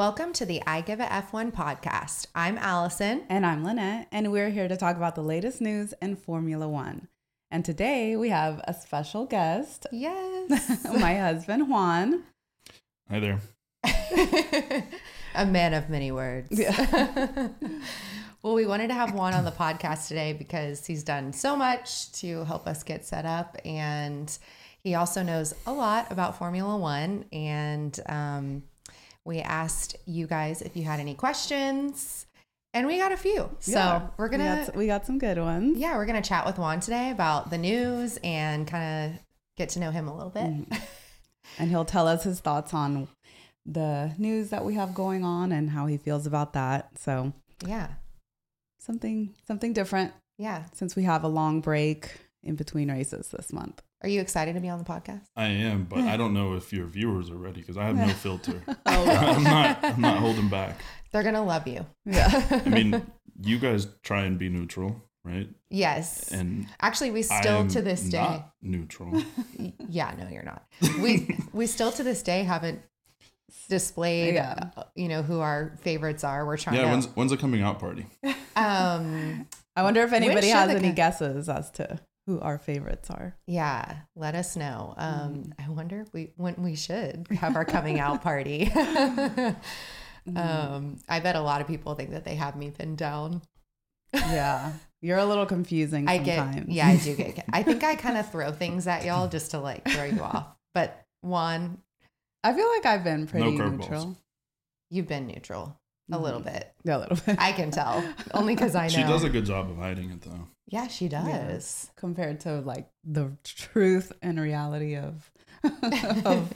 Welcome to the I Give a F1 podcast. I'm Allison. And I'm Lynnette, and we're here to talk about the latest news in Formula One. And today we have a special guest, Yes. my husband Juan. Hi there. a man of many words. Yeah. well, we wanted to have Juan on the podcast today because he's done so much to help us get set up. And he also knows a lot about Formula One. And um, we asked you guys if you had any questions, and we got a few. So we're going got, to, we got some good ones. yeah, we're to chat with Juan today about the news and kind of get to know him a little bit. Mhm. And he'll tell us his thoughts on the news that we have going on and how he feels about that. So Yeah. something something different Yeah. since we have a long break in between races this month. Are you excited to be on the podcast? I am, but I don't know if your viewers are ready because I have no filter. Oh, I'm not. I'm not holding back. They're going to love you. yeah. I mean, you guys try and be neutral, right? yes. And Actually, we I still am to this day. neutral. Yeah, no, you're not. We we still to this day haven't displayed, Yeah. uh, you know, who our favorites are. We're trying yeah. to. When's when's a coming out party? um, I wonder if anybody has any ki- guesses as to who our favorites are. yeah, let us know. Um, I wonder if we when we should have our coming out party. Um, I bet a lot of people think that they have me pinned down. yeah. You're a little confusing I sometimes. get, yeah, I do get. I think I kind of throw things at y'all just to like throw you off. But one, I feel like I've been pretty curveballs. neutral. you've been neutral a little bit. A little bit. I can tell only because I know. She does a good job of hiding it, though. yeah, she does. compared to like the truth and reality of of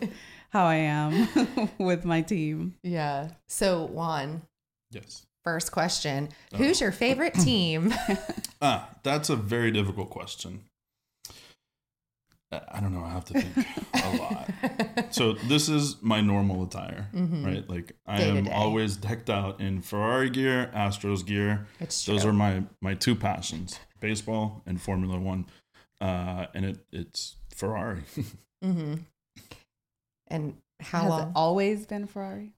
how I am with my team. Yeah. So Juan, Yes. first question: Who's your favorite team? Ah, that's a very difficult question. I I don't know. I have to think a lot. So this is my normal attire, Mhm. right? Like I Day am always decked out in Ferrari gear, Astros gear. It's true. Those are my my two passions: baseball and Formula One. Uh, and it it's Ferrari. mm-hmm. And how Has it long? always been Ferrari?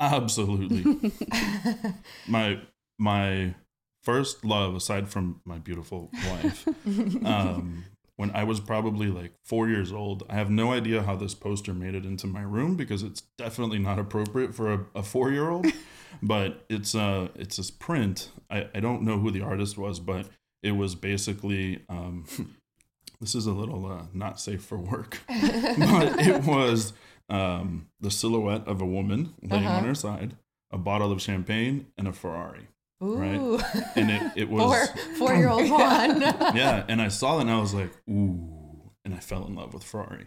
Absolutely, my my first love, aside from my beautiful wife, um, when I was probably like four years old. I have no idea how this poster made it into my room because it's definitely not appropriate for a, a four year old. but it's uh it's this print. I, I don't know who the artist was, but it was basically um, this is a little uh, not safe for work, but it was um, the silhouette of a woman laying on Uh-huh. her side, a bottle of champagne, and a Ferrari. Ooh. And it, it was four year old Juan. yeah, and I saw it and I was like, ooh, and I fell in love with Ferrari.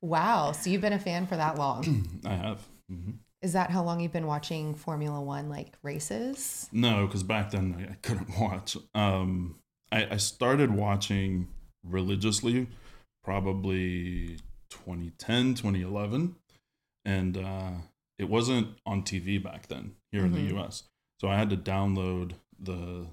Wow. So you've been a fan for that long? I have. hmm Is that how long you've been watching Formula One like races? No, because back then I, I couldn't watch. Um, I, I started watching religiously probably 2010, 2011, and uh, it wasn't on TV back then here in Mhm. the U.S. So I had to download the,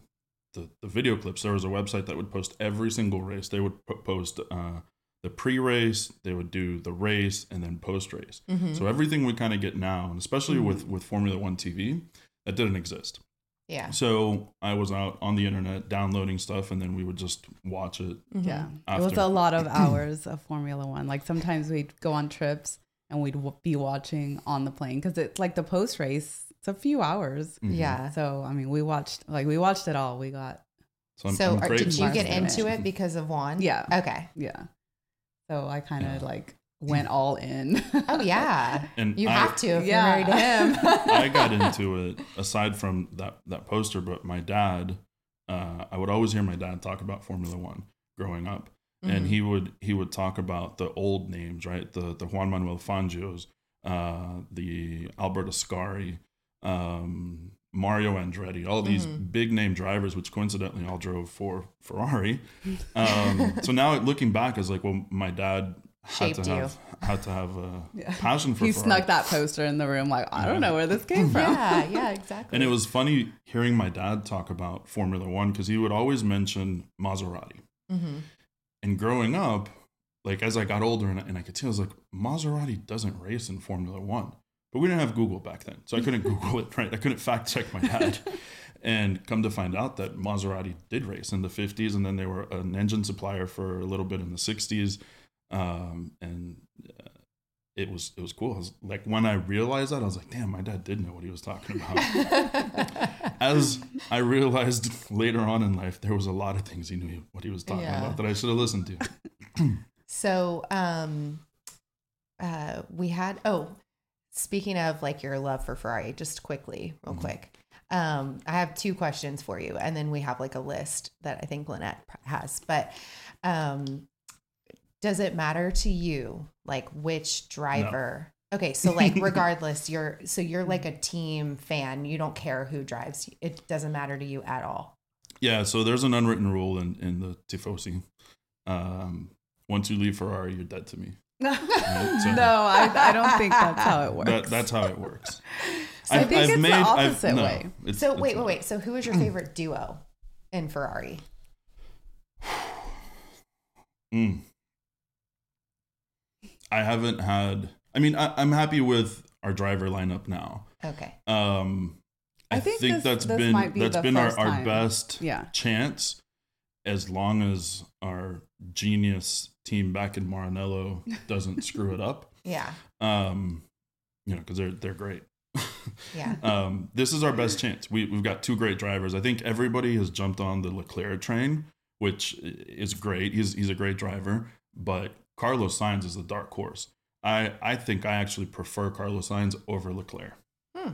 the the video clips. There was a website that would post every single race. They would post uh, the pre-race, they would do the race, and then post-race. Mhm. So everything we kind of get now, and especially with with Formula One TV, that didn't exist. Yeah. So I was out on the internet downloading stuff, and then we would just watch it. Mhm. Yeah. It was a lot of hours of Formula One. Like sometimes we'd go on trips and we'd w- be watching on the plane because it's like the post race. It's a few hours. Mhm. Yeah. So I mean, we watched like we watched it all. We got So, I'm, so I'm are, did you get into it because of Juan? Yeah. Okay. yeah. So I kind of Yeah. like went all in. Oh yeah. And You I, have to if Yeah. you're married to him. I got into it aside from that that poster, but my dad, uh, I would always hear my dad talk about Formula One growing up, Mhm. and he would he would talk about the old names, right? The the Juan Manuel Fangios, uh, the Alberto Ascari, um, Mario Andretti, all these Mhm. big name drivers, which coincidentally all drove for Ferrari. Um, so now looking back, is like, well, my dad had Shaped to you. have had to have a Yeah. passion for he Ferrari. snuck that poster in the room. Like I Yeah. don't know where this came from. yeah, yeah, exactly. And it was funny hearing my dad talk about Formula One because he would always mention Maserati. hmm And growing up, like as I got older and, and I could see, I was like, Maserati doesn't race in Formula One, But we didn't have Google back then, so I couldn't Google it. Right, I couldn't fact check my dad. and come to find out that Maserati did race in the 50s, and then they were an engine supplier for a little bit in the 60s, um, and uh, it was it was cool. I was, like when I realized that, I was like, damn, my dad did know what he was talking about. As I realized later on in life, there was a lot of things he knew what he was talking Yeah. about that I should have listened to. So, um, uh, we had, oh, speaking of like your love for Ferrari, just quickly, real Mhm. quick. Um, I have two questions for you, and then we have like a list that I think Lynnette has. But um, does it matter to you, like which driver? Okay, so like regardless, you're so you're like a team fan. You don't care who drives. It doesn't matter to you at all. Yeah, so there's an unwritten rule in, in the Tifosi. Um, once you leave Ferrari, you're dead to me. No, so- I, I don't think that's how it works. That, that's how it works. I think it's the opposite no, way. it's- So it's wait, wait, not. wait. So who is your favorite duo in Ferrari? Mm. I haven't had. I mean, I, I'm happy with our driver lineup now. Okay. Um, I, I think, think this- that's this been might be that's the been our, first our best yeah. chance, as long as our genius team back in Maranello doesn't screw it up. Yeah. Um, you know, because they're they're great. Yeah. um, this is our best chance. We, we've got two great drivers. I think everybody has jumped on the Leclerc train, which is great. He's, he's a great driver, but Carlos Sainz is the dark horse. I, I think I actually prefer Carlos Sainz over Leclerc. Yeah.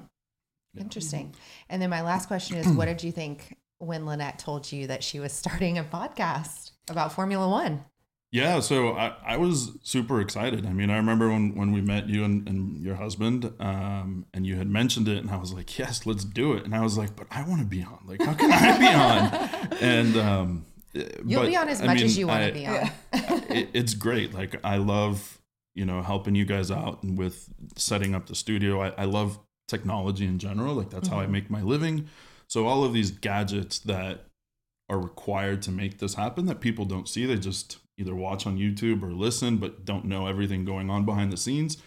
Interesting. And then my last question is what did you think when Lynnette told you that she was starting a podcast about Formula One? Yeah, so I, I was super excited. I mean, I remember when, when we met you and, and your husband, um, and you had mentioned it, and I was like, yes, let's do it. And I was like, but I want to be on. Like, how can I be on? And um, You'll but, be on as I much as you want to be on. it, it's great. Like I love, you know, helping you guys out and with setting up the studio. I, I love technology in general. Like that's how I Mhm. make my living. So all of these gadgets that are required to make this happen that people don't see, they just either watch on YouTube or listen, but don't know everything going on behind the scenes.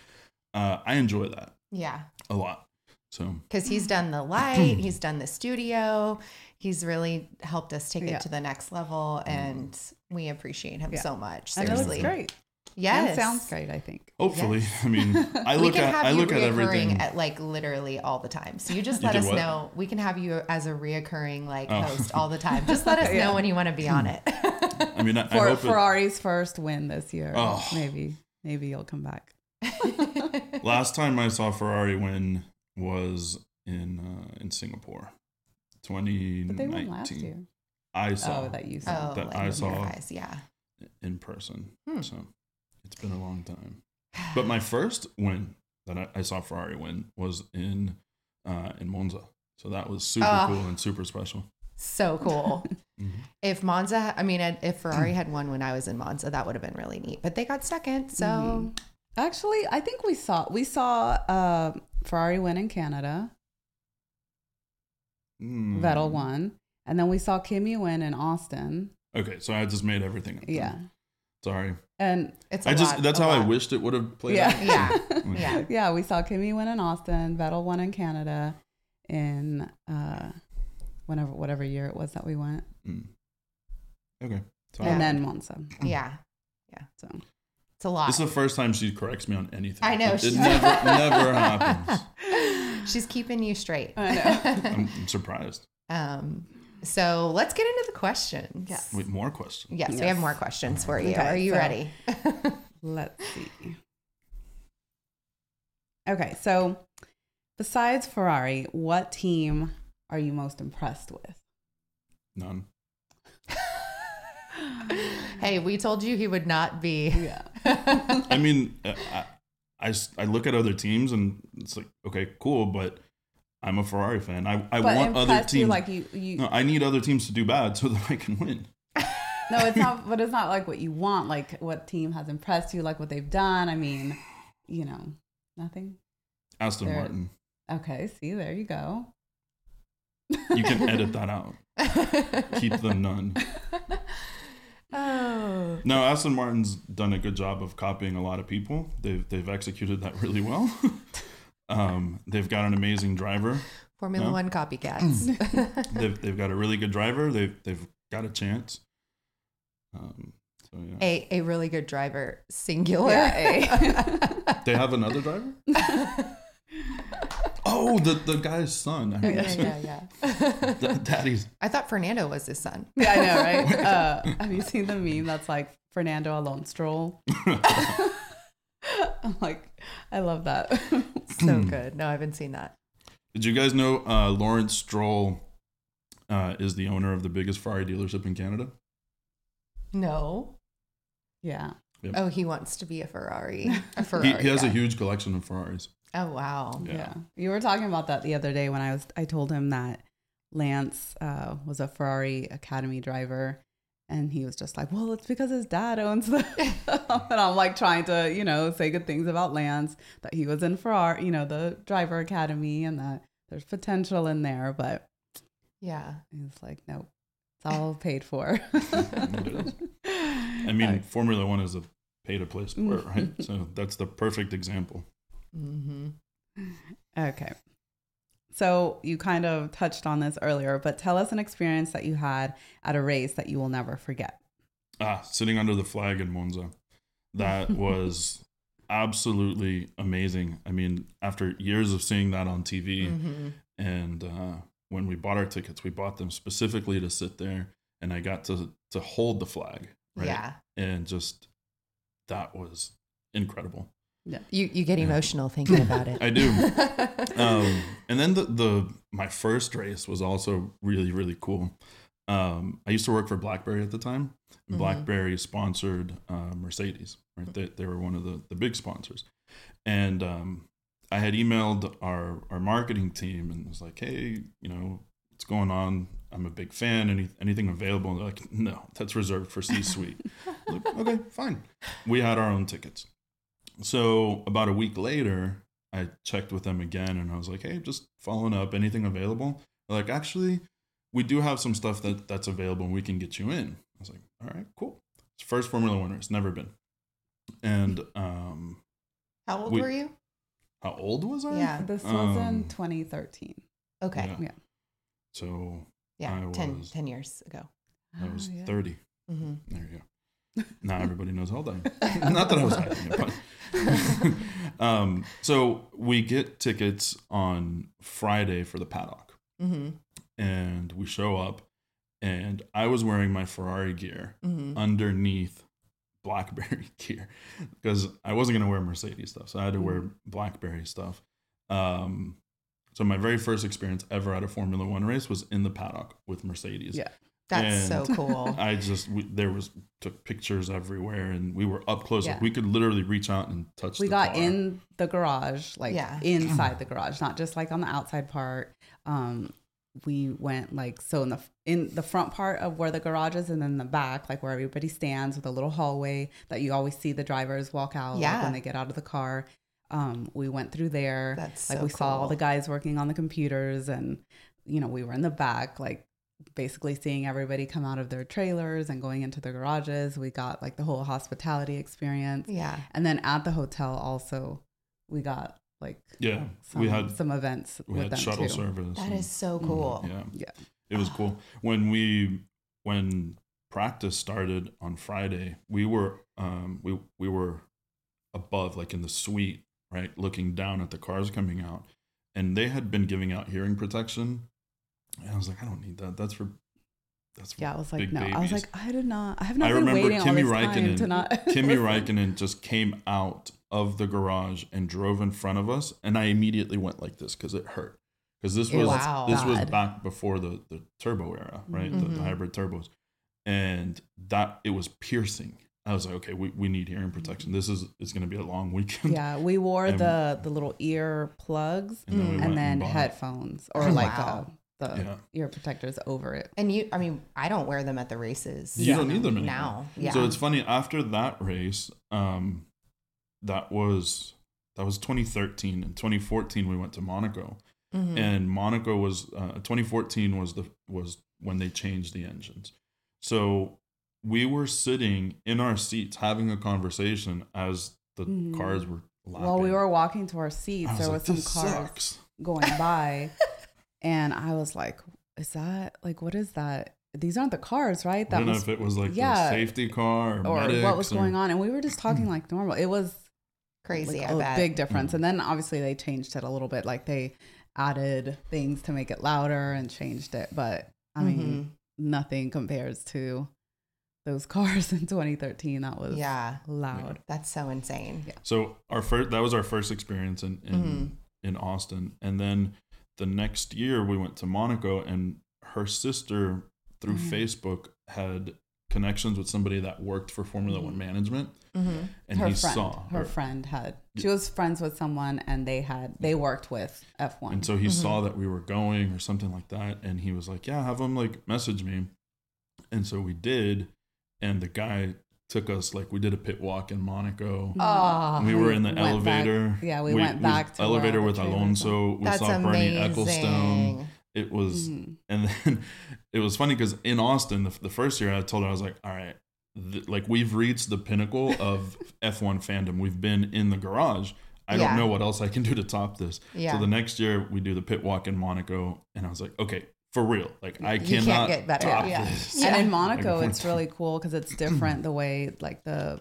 Uh, I enjoy that Yeah. a lot. So Because he's done the light, he's done the studio. He's really helped us take Yeah. it to the next level. And we appreciate him Yeah. so much. And it looks Seriously. great. Yes. And sounds great, I think. hopefully, I mean, I look at I look at everything. at like literally all the time. So you just let do us what? know. We can have you as a reoccurring like Oh. host all the time. Just let us Yeah. know when you want to be on it. I mean, I, I For hope it, Ferrari's first win this year. Oh. Maybe. Maybe you'll come back. Last time I saw Ferrari win was in uh, in Singapore, twenty nineteen. But they won last year. I saw Oh, that you saw. oh, That like I saw. eyes, yeah. in person. Hmm. So it's been a long time. But my first win that I, I saw Ferrari win was in uh, in Monza. So that was super Oh. cool and super special. So cool. If Monza, I mean, if Ferrari had won when I was in Monza, that would have been really neat. But they got second, so Mhm. Actually, I think we saw we saw uh, Ferrari win in Canada. Mm. Vettel won, and then we saw Kimi win in Austin. Okay, so I just made everything up. then. Yeah, Sorry. And it's. I I just that's how I wished it would have played yeah, out. Yeah. Yeah. yeah. We saw Kimi win in Austin. Vettel won in Canada, in uh, whenever whatever year it was that we went, Mm. Okay. So and Yeah. then Monza. Yeah, yeah. So it's a lot. This is the first time she corrects me on anything. I know, It, it she's- never, never happens. She's keeping you straight. I know. I'm, I'm surprised. um. So let's get into the questions. Yes. Wait, more questions. Yes, we have more questions for you. Okay, Are you so- ready? Let's see. Okay, so besides Ferrari, what team are you most impressed with? None. hey, we told you he would not be. Yeah. I mean, I I, I, s- I look at other teams and it's like, okay, cool, but I'm a Ferrari fan. I, I but want other teams. you like you you no, I need other teams to do bad so that I can win. No, it's not but it's not like what you want, like what team has impressed you, like what they've done. I mean, you know, nothing. Aston There- Martin. Okay, see, there you go. You can edit that out. Keep the none. oh. No, Aston Martin's done a good job of copying a lot of people. They've they've executed that really well. Um, they've got an amazing driver. Formula No? One copycats. They've they've got a really good driver. They've they've got a chance. Um, so yeah, a a really good driver, singular. Yeah, they have another driver. Oh, the the guy's son. I mean, yeah, yeah, yeah. da- daddy's. I thought Fernando was his son. yeah, I know, right? Uh, have you seen the meme that's like Fernando alone stroll? I'm like, I love that. So good. No, I haven't seen that. Did you guys know uh, Lawrence Stroll uh, is the owner of the biggest Ferrari dealership in Canada? No. yeah. Oh, he wants to be a Ferrari. A He, Ferrari. he has a huge collection of Ferraris. Oh wow. Yeah. Yeah. You were talking about that the other day when I was I told him that Lance uh, was a Ferrari Academy driver and he was just like, "Well, it's because his dad owns the. and I'm like trying to, you know, say good things about Lance that he was in Ferrari, you know, the driver academy and that there's potential in there, but Yeah. he's like, "Nope. It's all paid for." I mean, Formula One is a pay to play sport, right? So that's the perfect example. Mm-hmm. Okay. So you kind of touched on this earlier, but tell us an experience that you had at a race that you will never forget. Ah, sitting under the flag in Monza. That was absolutely amazing. I mean, after years of seeing that on TV, Mm-hmm. and uh, when we bought our tickets, we bought them specifically to sit there, and I got to to hold the flag, right? Yeah. And just that was incredible. You you get emotional thinking about it. I do. um, and then the, the my first race was also really really cool. Um, I used to work for BlackBerry at the time. and Mhm. BlackBerry sponsored uh, Mercedes, right? They, they were one of the, the big sponsors, and um, I had emailed our our marketing team and was like, hey, you know, what's going on? I'm a big fan. Any anything available? And they're like, no, that's reserved for C suite. like, okay, fine. We had our own tickets. So about a week later, I checked with them again and I was like, hey, just following up, anything available? They're like, actually, we do have some stuff that, that's available and we can get you in. I was like, all right, cool. It's first Formula One race, never been. And um, How old We- were you? how old was I? Yeah. This was Um, in 2013. Okay. yeah. Yeah. So Yeah. I 10, was- 10 years ago. I was Oh, yeah. 30. Mm-hmm. There you go. Now everybody knows old Not that I was hiding it, but. um, so we get tickets on Friday for the paddock. Mm-hmm. and we show up and I was wearing my Ferrari gear Mm-hmm. underneath BlackBerry gear because I wasn't going to wear Mercedes stuff. So I had to wear BlackBerry stuff. Um, so my very first experience ever at a Formula One race was in the paddock with Mercedes. Yeah. That's so cool. I just, we, there was, took pictures everywhere and we were up close. Like we could literally reach out and touch We the got car. in the garage, like Yeah. inside the garage, not just like on the outside part. Um, we went like so in the in the front part of where the garage is, and then the back, like where everybody stands with a little hallway that you always see the drivers walk out like, when they get out of the car. Um, we went through there. That's like so we saw all the guys working on the computers, and you know we were in the back, like basically seeing everybody come out of their trailers and going into their garages. We got like the whole hospitality experience. Yeah. And then at the hotel also we got like Yeah. some, we had, some events we with had them shuttle too. service. That and- is so Mhm. cool. Yeah. Yeah. It was cool. When we when practice started on Friday, we were um we we were above like in the suite, right, looking down at the cars coming out. And they had been giving out hearing protection. And I was like, I don't need that. That's for that's for Yeah, I was like, no. I was like, I did not. I have I not been remember waiting all Kimi this time to not. Kimi Raikkonen just came out of the garage and drove in front of us, and I immediately went like this because it hurt. Because this was was this was back before the the turbo era, right? The, the Mhm. hybrid turbos, and that it was piercing. I was like, okay, we, we need hearing protection. This is it's going to be a long weekend. yeah, we wore And- the the little ear plugs And then, we and then bought- headphones or Oh, like wow. The Yeah. ear protectors over it. And you, I mean, I don't wear them at the races. You don't need them anymore. now. Yeah. So it's funny after that race, um, that was that was 2013. In 2014, we went to Monaco. Mhm. and Monaco was uh, 2014 was the was when they changed the engines. So we were sitting in our seats having a conversation as the Mhm. cars were While we were walking to our seats, there like, was some cars sucks." going by, and I was like, "Is that like what is that? These aren't the cars, right? I That don't know if it was like yeah. the safety car or, or what was or- going on." And we were just talking like normal. It was Crazy, like I a bet. big difference. Mm. And then obviously they changed it a little bit. Like they added things to make it louder and changed it. But I Mm-hmm. mean, nothing compares to those cars in 2013. That was yeah, loud. that's so insane. yeah. So our first that was our first experience in in, Mhm. in Austin, and then the next year we went to Monaco, and her sister through Mhm. Facebook had connections with somebody that worked for Formula One management, Mm-hmm. and her he friend, saw her her, friend had she was friends with someone and they had they worked with F1. and so he saw that we were going or something like that, and he was like, "Yeah, have him like message me," and so we did, and the guy took us like we did a pit walk in Monaco. Oh, we were in the went back- elevator. yeah, we went back to where elevator with Alonso. We that's saw Bernie amazing. Ecclestone. It was, Mhm. and then it was funny because in Austin, the, the first year, I told her I was like, "All right, th- like we've reached the pinnacle of F1 fandom. We've been in the garage. I Yeah. don't know what else I can do to top this." Yeah. So the next year, we do the pit walk in Monaco, and I was like, "Okay, for real, like I You can't cannot get better. top Yeah. this." Yeah. And in Monaco, Like, it's really cool because it's different the way like the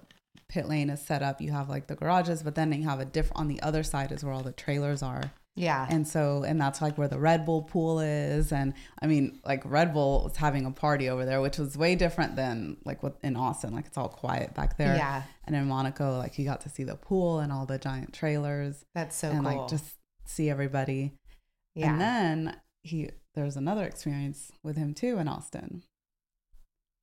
pit lane is set up. You have like the garages, but then you have a different on the other side is where all the trailers are. yeah. And so, and that's like where the Red Bull pool is. And I mean, like Red Bull was having a party over there, which was way different than like what in Austin. Like it's all quiet back there. Yeah. And in Monaco, like you got to see the pool and all the giant trailers That's so and cool. And like just see everybody. yeah. And then he there's another experience with him too in Austin.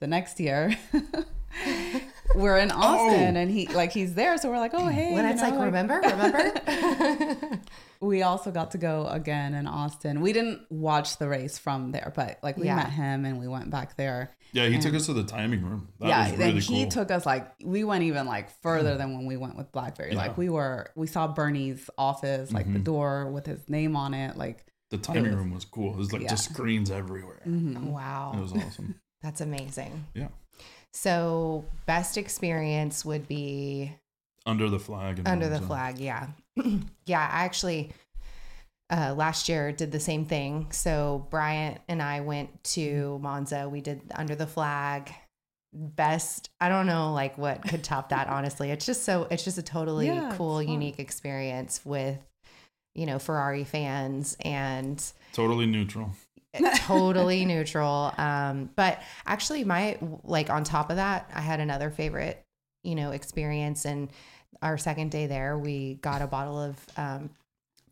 The next year, we're in Austin Oh. and he like he's there, so we're like, oh hey. when it's know, like, remember, remember? we also got to go again in Austin. We didn't watch the race from there, but like we Yeah. met him and we went back there. Yeah, he took us to the timing room. That yeah, was then really he cool. took us like we went even like further than when we went with Blackberry. Yeah. Like we were we saw Bernie's office, like the Mhm. door with his name on it, like the timing was- room was cool. It was like Yeah. just screens everywhere. mhm. wow. It was awesome. That's amazing. Yeah. So, best experience would be Under the flag. And under the flag. Yeah. yeah. I actually uh, last year did the same thing. So, Bryant and I went to Monza. We did under the flag. Best, I don't know, like what could top that, honestly. It's just so, it's just a totally Yeah, cool, unique experience with, you know, Ferrari fans and Totally neutral. totally neutral. Um, but actually, my like on top of that, I had another favorite, you know, experience. And our second day there, we got a bottle of um,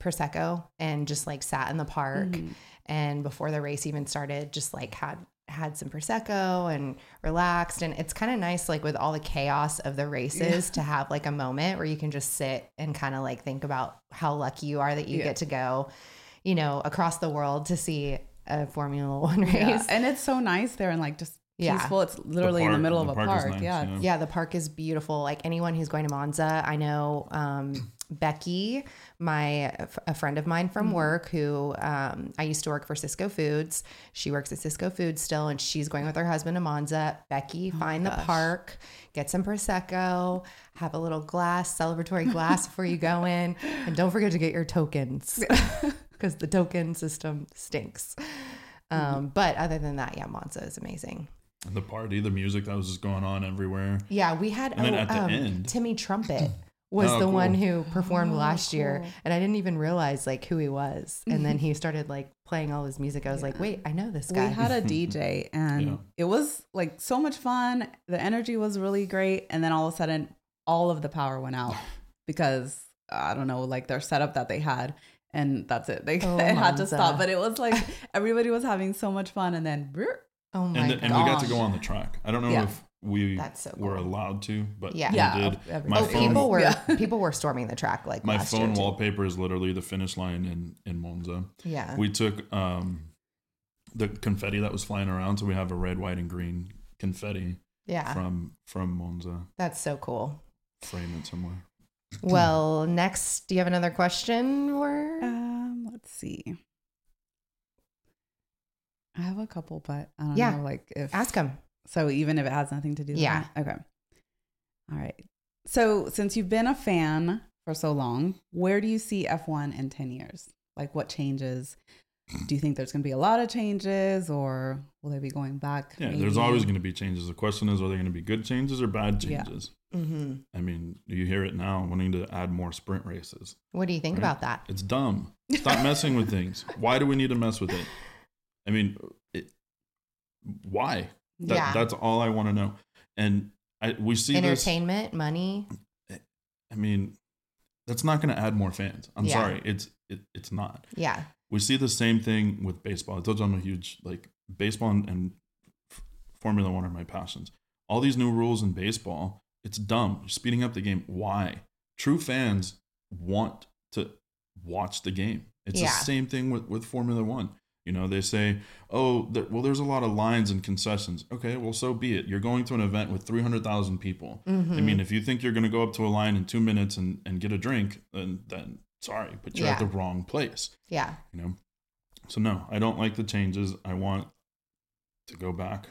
prosecco and just like sat in the park. Mhm. And before the race even started, just like had had some prosecco and relaxed. And it's kind of nice, like with all the chaos of the races, to have like a moment where you can just sit and kind of like think about how lucky you are that you Yeah. get to go, you know, across the world to see a Formula One race. Yeah. And it's so nice there and like just Yeah. peaceful. It's literally in the middle the of a park park. nice, yeah. yeah. Yeah, the park is beautiful. Like anyone who's going to Monza, I know um, Becky, my a friend of mine from work, who um, I used to work for Sysco Foods. She works at Sysco Foods still, and she's going with her husband to Monza. Becky, find the park, get some prosecco, have a little glass, celebratory glass before you go in, and don't forget to get your tokens because the token system stinks. Um, but other than that, yeah, Monza is amazing. And the party, the music that was just going on everywhere. Yeah, we had And then oh, at the um, end- Timmy Trumpet was Oh, the one who performed Oh, last year, and I didn't even realize like who he was. And then he started like playing all his music. I was like, wait, I know this guy. We had a DJ and Yeah. it was like so much fun. The energy was really great. And then all of a sudden, all of the power went out because I don't know, like their setup that they had. And that's it. They Oh, it had to stop. But it was like everybody was having so much fun. And then, oh my And, god! and we got to go on the track. I don't know Yeah. if we That's so were allowed to, but Yeah. Yeah, did. My oh, phone, people were Yeah. people were storming the track like my last phone year, too. wallpaper is literally the finish line in in Monza. Yeah, We took um the confetti that was flying around, so we have a red, white, and green confetti yeah, from from Monza. that's so cool. Frame it somewhere. Well, next, do you have another question? Or um, let's see. I have a couple, but I don't Yeah. know, like if ask him. So even if it has nothing to do with Yeah. that? Okay. All right. So since you've been a fan for so long. Where do you see F1 in 10 years? Like what changes? Do you think there's going to be a lot of changes or will they be going back? Yeah, maybe? there's always going to be changes. The question is, are they going to be good changes or bad Yeah. changes? Mm-hmm. I mean, do you hear it now, wanting to add more sprint races. What do you think Right. about that? It's dumb. Stop messing with things. Why do we need to mess with it? I mean, it, why? That, yeah. That's all I want to know. And I, we see this. Entertainment, money. I mean, that's not going to add more fans. I'm Yeah. sorry. It's it, it's not. Yeah. We see the same thing with baseball. I told you I'm a huge like baseball and, and Formula One are my passions. All these new rules in baseball, it's dumb. You're speeding up the game. Why? True fans want to watch the game. It's Yeah. the same thing with, with Formula One. You know, they say, oh, there, well, there's a lot of lines and concessions. Okay, well, so be it. You're going to an event with 300,000 people. Mm-hmm. I mean, if you think you're going to go up to a line in two minutes and, and get a drink, then, then sorry, but you're at the wrong place yeah. you know so no i don't like the changes i want to go back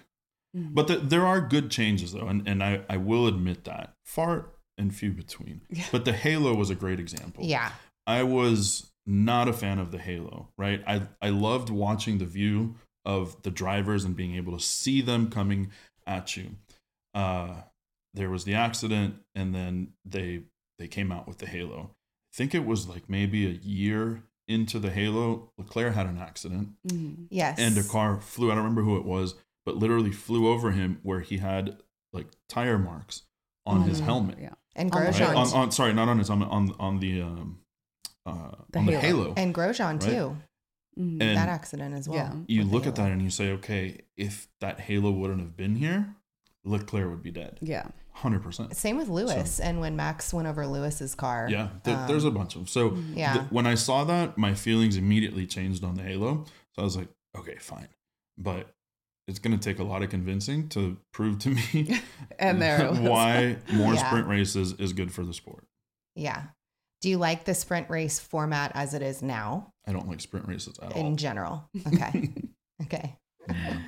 Mhm. but the, there are good changes though and, and I, I will admit that far and few between Yeah. but the halo was a great example Yeah. i was not a fan of the halo right i, I loved watching the view of the drivers and being able to see them coming at you uh, there was the accident and then they they came out with the halo i think it was like maybe a year into the halo leclerc had an accident Mhm. Yes. and a car flew i don't remember who it was but literally flew over him where he had like tire marks on his Mhm. helmet Yeah. And On right? Grosjean. on, on sorry not on his helmet on on the um uh The on the halo. halo and Grosjean Right? too. Mhm. And- that accident as well. Yeah. you look the at that and you say okay if that halo wouldn't have been here leclerc would be dead yeah. 100% Same with Lewis, and when Max went over Lewis's car. yeah th- um, there's a bunch of them so Mhm. Yeah. th- when i saw that my feelings immediately changed on the halo so i was like okay fine but it's going to take a lot of convincing to prove to me And there why more Yeah. sprint races is good for the sport Yeah. Do you like the sprint race format as it is now i don't like sprint races at all in general? Okay. okay. Mm.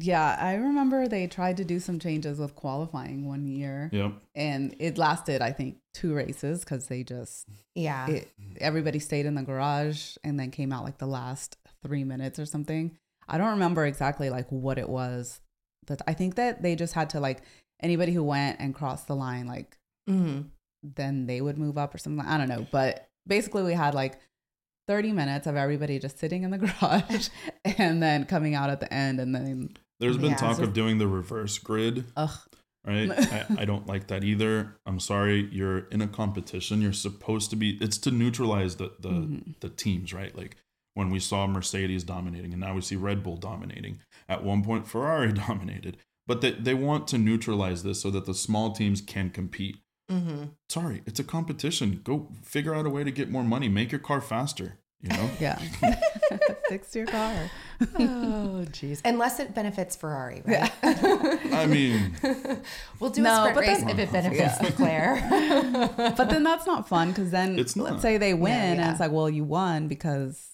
Yeah, I remember they tried to do some changes with qualifying one year, yep and it lasted, I think, two races because they just Yeah. it, everybody stayed in the garage and then came out like the last three minutes or something. I don't remember exactly like what it was. That I think that they just had to like anybody who went and crossed the line, like hmm then they would move up or something. I don't know, but basically we had like 30 minutes of everybody just sitting in the garage and then coming out at the end and then there's been Yeah. talk of doing the reverse grid. Ugh. Right? I, I don't like that either. I'm sorry. You're in a competition. You're supposed to be it's to neutralize the the, Mhm. the teams right? Like when we saw mercedes dominating and now we see red bull dominating. At one point ferrari dominated. But they, they want to neutralize this so that the small teams can compete hmm sorry it's a competition go figure out a way to get more money make your car faster you know yeah fix your car Oh, jeez. Unless it benefits Ferrari, right? i mean we'll do No, a sprint but race if it benefits Yeah. Leclerc. but then that's not fun because then It's let's not. say they win yeah. and it's like well you won because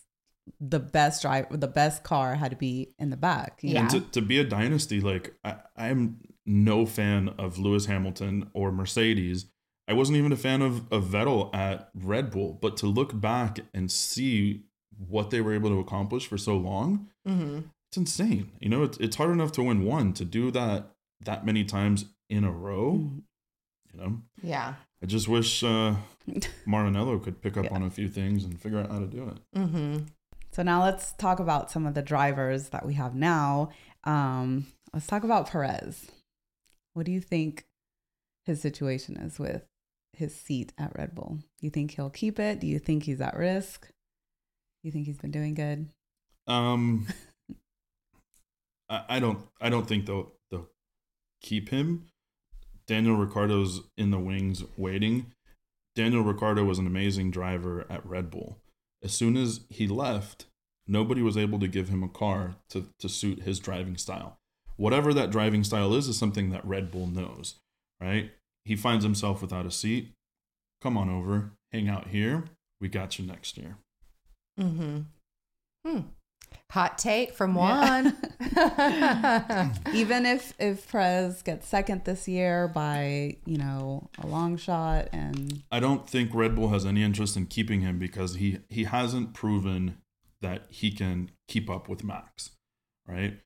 the best drive, the best car had to be in the back Yeah. And to, to be a dynasty, like I, I'm no fan of Lewis Hamilton or Mercedes. I wasn't even a fan of, of Vettel at Red Bull, but to look back and see what they were able to accomplish for so long, hmm it's insane. You know, it's, it's hard enough to win one to do that that many times in a row. Mhm. You know, Yeah. I just wish uh, Maranello could pick up Yeah. on a few things and figure out how to do it. hmm So now let's talk about some of the drivers that we have now. Um, let's talk about Perez. What do you think his situation is with his seat at Red Bull? Do you think he'll keep it? Do you think he's at risk? Do you think he's been doing good? Um, I, I don't. I don't think they'll they'll keep him. Daniel Ricciardo's in the wings waiting. Daniel Ricciardo was an amazing driver at Red Bull. As soon as he left, nobody was able to give him a car to, to suit his driving style. Whatever that driving style is, is something that Red Bull knows, right? He finds himself without a seat. Come on over, hang out here. We got you next year. Mm-hmm. Hmm. Hot take from Juan. Even if if Perez gets second this year by you know a long shot, and I don't think Red Bull has any interest in keeping him because he he hasn't proven that he can keep up with Max, right?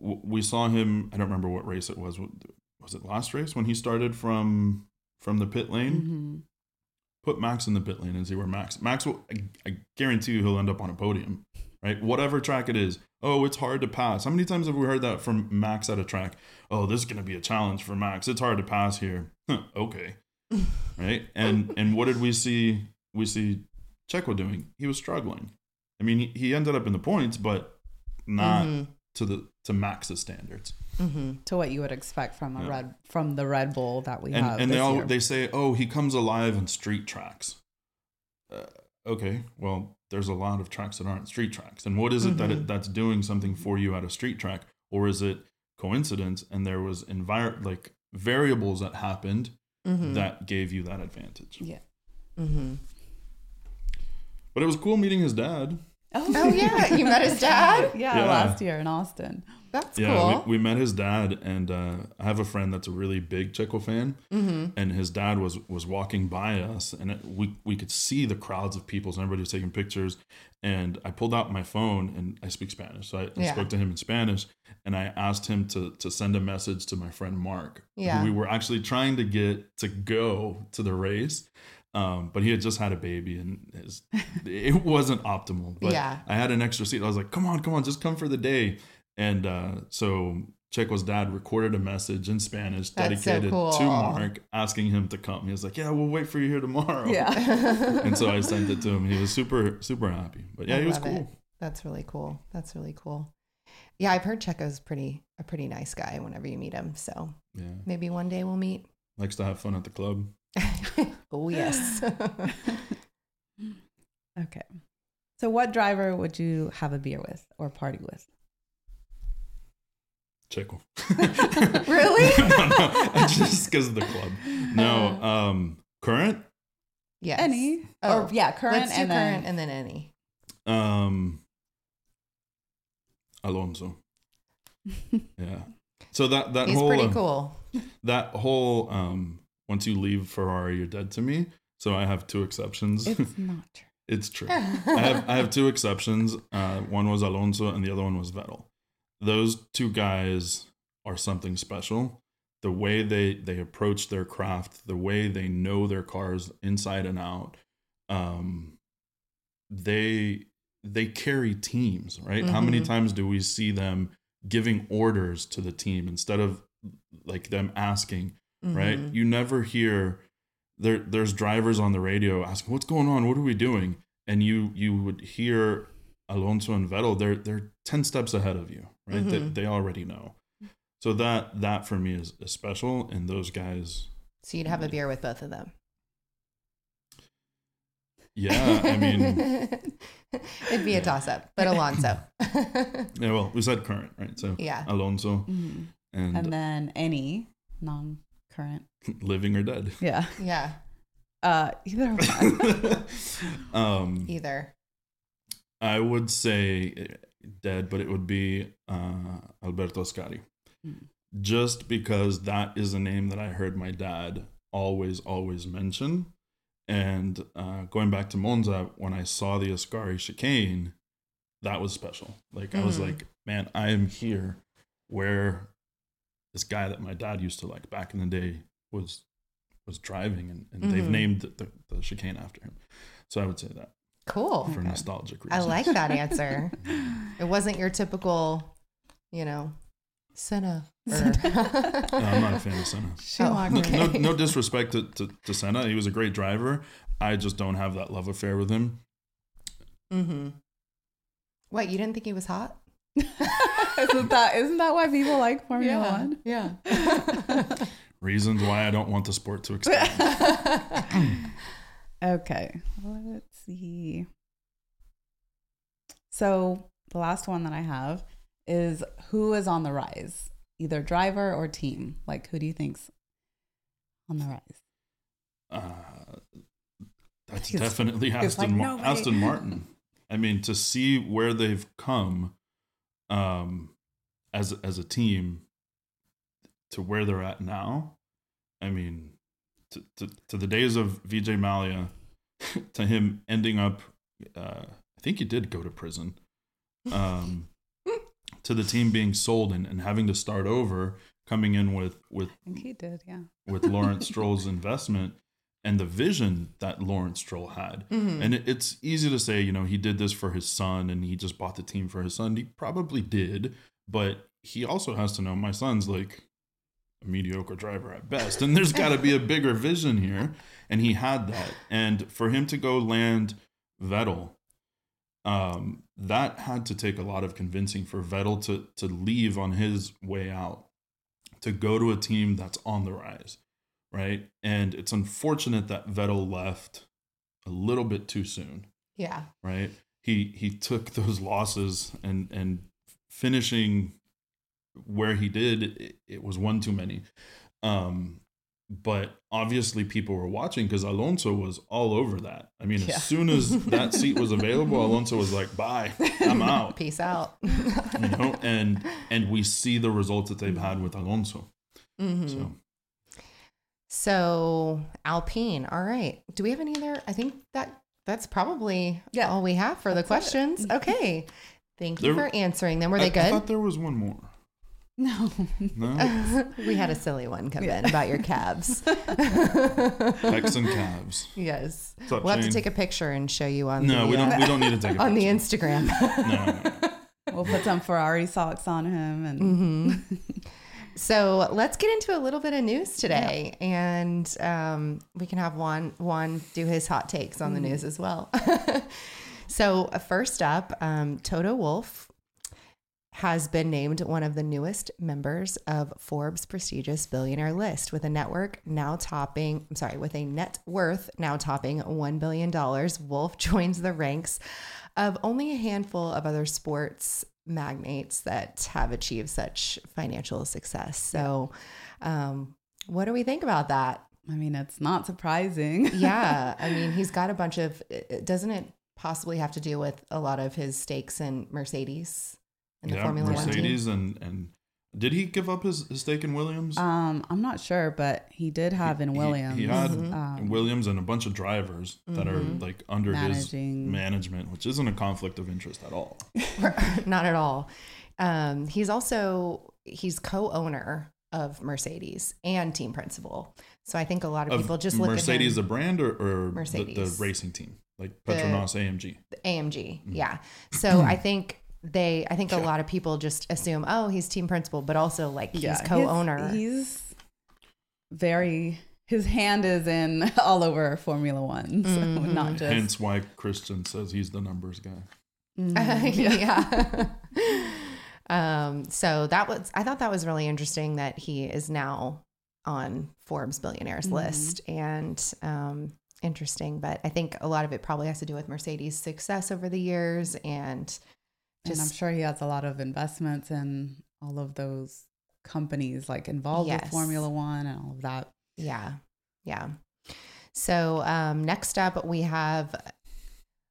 We saw him. I don't remember what race it was. Was it last race when he started from from the pit lane? Mhm. Put Max in the pit lane and see where Max. Max will. I, I guarantee you he'll end up on a podium, right? Whatever track it is. Oh, it's hard to pass. How many times have we heard that from Max at a track? Oh, this is going to be a challenge for Max. It's hard to pass here. Huh, okay, right? And and what did we see? We see Checo doing. He was struggling. I mean, he, he ended up in the points, but not Mhm. To the to Max's standards. Mhm. to what you would expect from a Yeah. red from the Red Bull that we and have. and they all year. they say, oh, he comes alive in street tracks. Uh, okay, well, there's a lot of tracks that aren't street tracks, and what is it that it, that's doing something for you at a street track, or is it coincidence and there was envir- like variables that happened Mhm. that gave you that advantage? yeah. Mhm. But it was cool meeting his dad. Oh yeah, you met his dad. yeah, Yeah. last year in Austin. That's Yeah, cool. we, we met his dad, and uh, I have a friend that's a really big Checo fan, mm-hmm. and his dad was was walking by us, and it, we we could see the crowds of people, so everybody was taking pictures, and I pulled out my phone and I speak Spanish, so I, I spoke to him in Spanish, and I asked him to to send a message to my friend Mark, who Yeah. we were actually trying to get to go to the race. Um, but he had just had a baby and his, it wasn't optimal. But Yeah. I had an extra seat. I was like, come on, come on, just come for the day. And uh, so Checo's dad recorded a message in Spanish That's so dedicated cool. to Mark, asking him to come. He was like, "Yeah, we'll wait for you here tomorrow." Yeah. and so I sent it to him. He was super, super happy. But yeah, I he was love it. cool. That's really cool. That's really cool. Yeah, I've heard Checo's pretty a pretty nice guy whenever you meet him. So Yeah, maybe one day we'll meet. likes to have fun at the club. oh yes. Okay. So, what driver would you have a beer with or party with? Checo. Really? no, no, just because of the club. No, um, current. yes. Any? Oh, or yeah, current Let's do and current then and then any. Um, Alonso. yeah. So that that He's whole pretty uh, cool. that whole um once you leave Ferrari, you're dead to me. So I have two exceptions. It's, it's not true. It's true. I have I have two exceptions. Uh, one was Alonso, and the other one was Vettel. Those two guys are something special. The way they they approach their craft, the way they know their cars inside and out, um, they they carry teams, right? How many Mhm. times do we see them giving orders to the team instead of like them asking, right? Mhm. You never hear there there's drivers on the radio asking, "What's going on? What are we doing?" And you you would hear Alonso and Vettel, they're they're 10 steps ahead of you, right? They, Mhm. they already know. So that that for me is, is special and those guys So you'd have a beer with both of them. yeah, I mean, it'd be a toss up, but Alonso. yeah, well, we said current, right? So yeah. Alonso Mhm. and, And then any non current. living or dead. Yeah. Yeah. Uh, either one. um Either. I would say uh, dead, but it would be uh, Alberto Ascari. Mm. Just because that is a name that I heard my dad always, always mention. And uh, going back to Monza, when I saw the Ascari chicane, that was special. Like, I was Mm. like, man, I am here where this guy that my dad used to like back in the day was was driving, and, and they've Mhm. named the, the, the chicane after him. So I would say that Cool. for Okay. nostalgic reasons I like that answer. It wasn't your typical, you know, Senna. Or... No, I'm not a fan of Senna. Schumacher. No, Okay. no, no disrespect to, to, to Senna. He was a great driver. I just don't have that love affair with him. mm-hmm. What, you didn't think he was hot? isn't that isn't that why people like Formula One? Yeah. Reasons why I don't want the sport to expand. Okay, let's see. So the last one that I have is who is on the rise, either driver or team. Like, who do you think's on the rise? Uh, that's He's- definitely he's Aston, like, Mar- "Nobody." Aston Martin. I mean, to see where they've come um, as as a team to where they're at now. I mean, to to, to the days of Vijay Mallya, to him ending up, uh, I think he did go to prison. Um, to the team being sold and, and having to start over, coming in with with I think he did, yeah. with Lawrence Stroll's investment and the vision that Lawrence Stroll had. Mhm. And it, it's easy to say, you know, he did this for his son and he just bought the team for his son. He probably did, but he also has to know my son's like a mediocre driver at best. And there's got to be a bigger vision here. And he had that. And for him to go land Vettel, um, that had to take a lot of convincing for Vettel to to leave on his way out, to go to a team that's on the rise, right? And it's unfortunate that Vettel left a little bit too soon, Yeah. right? He he took those losses and and finishing where he did, it, it was one too many. Um, but obviously people were watching because Alonso was all over that. I mean, Yeah. as soon as that seat was available, Alonso was like, "Bye, I'm out." Peace out. You know, and and we see the results that they've had with Alonso. Mm-hmm. So So Alpine. All right. Do we have any other? I think that that's probably Yeah. all we have for the That's it. questions. Okay. Thank you There- for answering them. Were I, they I good? thought there was one more. No. No, we had a silly one come Yeah. in about your calves. Hex and calves. yes. Up, We'll have to take a picture and show you on No, the we uh, don't. We don't need to take a on the. Instagram. No, no, no. We'll put some Ferrari socks on him and hmm So let's get into a little bit of news today, and um, we can have Juan Juan do his hot takes on the news as well. so uh, first up, um, Toto Wolff has been named one of the newest members of Forbes' prestigious billionaire list, with a network now topping. I'm sorry, with a net worth now topping one billion dollars. Wolff joins the ranks of only a handful of other sports magnates that have achieved such financial success. So, um, what do we think about that? I mean it's not surprising. Yeah, I mean, he's got a bunch of. Doesn't it possibly have to do with a lot of his stakes in Mercedes and the yeah, Formula One? Mercedes and and did he give up his, his stake in Williams? Um, I'm not sure, but he did have in Williams. He, had Mhm. um, Williams and a bunch of drivers that are Mhm. like under his managing. management, which isn't a conflict of interest at all. Not at all. Um, he's also he's co-owner of Mercedes and team principal. So I think a lot of Of people just look Mercedes, at the brand, or, or the, the Mercedes. racing team, like The- Petronas AMG. him AMG. Mm. Yeah. So I think they I think a lot of people just assume, oh, he's team principal, but also like he's Yeah, co-owner. He's, very his hand is in all over Formula One, so Mhm. not just Hence why Christian says he's the numbers guy. Mhm. yeah. um, so that was I thought that was really interesting that he is now on Forbes billionaires Mhm. list and um interesting, but I think a lot of it probably has to do with Mercedes' success over the years and and I'm sure he has a lot of investments in all of those companies like involved Yes. with Formula One and all of that. Yeah. Yeah. So um, next up, we have a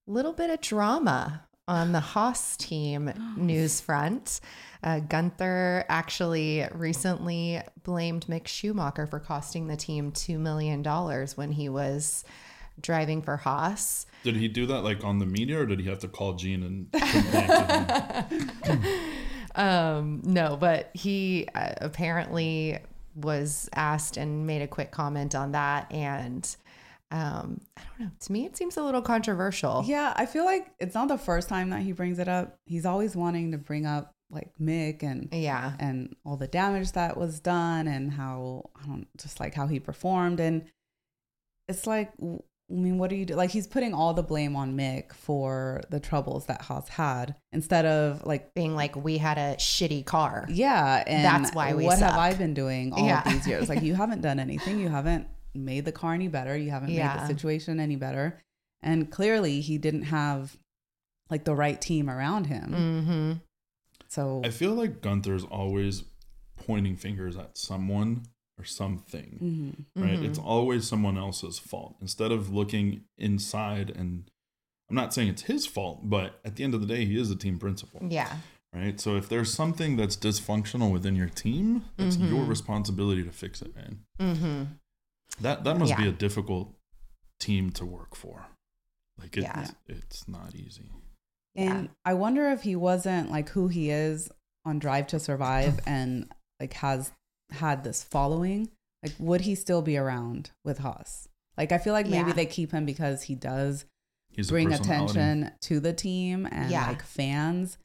little bit of drama on the Haas team news front. Uh, Gunther actually recently blamed Mick Schumacher for costing the team $2 million when he was driving for Haas. Did he do that like on the media, or did he have to call Gene and complain to him? um, no, but he uh, apparently was asked and made a quick comment on that. And um, I don't know. To me, it seems a little controversial. Yeah, I feel like it's not the first time that he brings it up. He's always wanting to bring up like Mick and Yeah. and all the damage that was done and how I don't just like how he performed and it's like w- I mean what do you do like he's putting all the blame on Mick for the troubles that Haas had instead of like Being like, we had a shitty car. yeah and That's why we what have. I been doing all Yeah. of these years like you haven't done anything you haven't made the car any better you haven't made the situation any better and clearly he didn't have like the right team around him Mm-hmm. so I feel like Gunther's always pointing fingers at someone or something. mhm. right? Mhm. It's always someone else's fault instead of looking inside and I'm not saying it's his fault, but at the end of the day, he is a team principal, Yeah. right? So if there's something that's dysfunctional within your team, it's your responsibility to fix it, man. Mm-hmm. That that must be a difficult team to work for. Like it, Yeah. it's not easy. And I wonder if he wasn't like who he is on Drive to Survive and like has had this following, like would he still be around with Haas? Like I feel like maybe Yeah. they keep him because he does He's bring attention to the team and Yeah. like fans.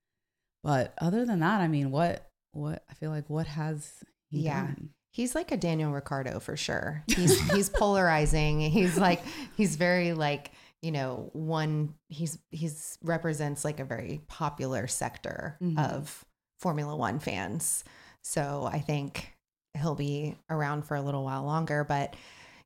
But other than that, I mean, what what I feel like what has he Yeah. done? He's like a Daniel Ricciardo for sure. He's he's polarizing. He's like he's very like you know one he's he's represents like a very popular sector Mhm. of Formula One fans. So I think he'll be around for a little while longer. But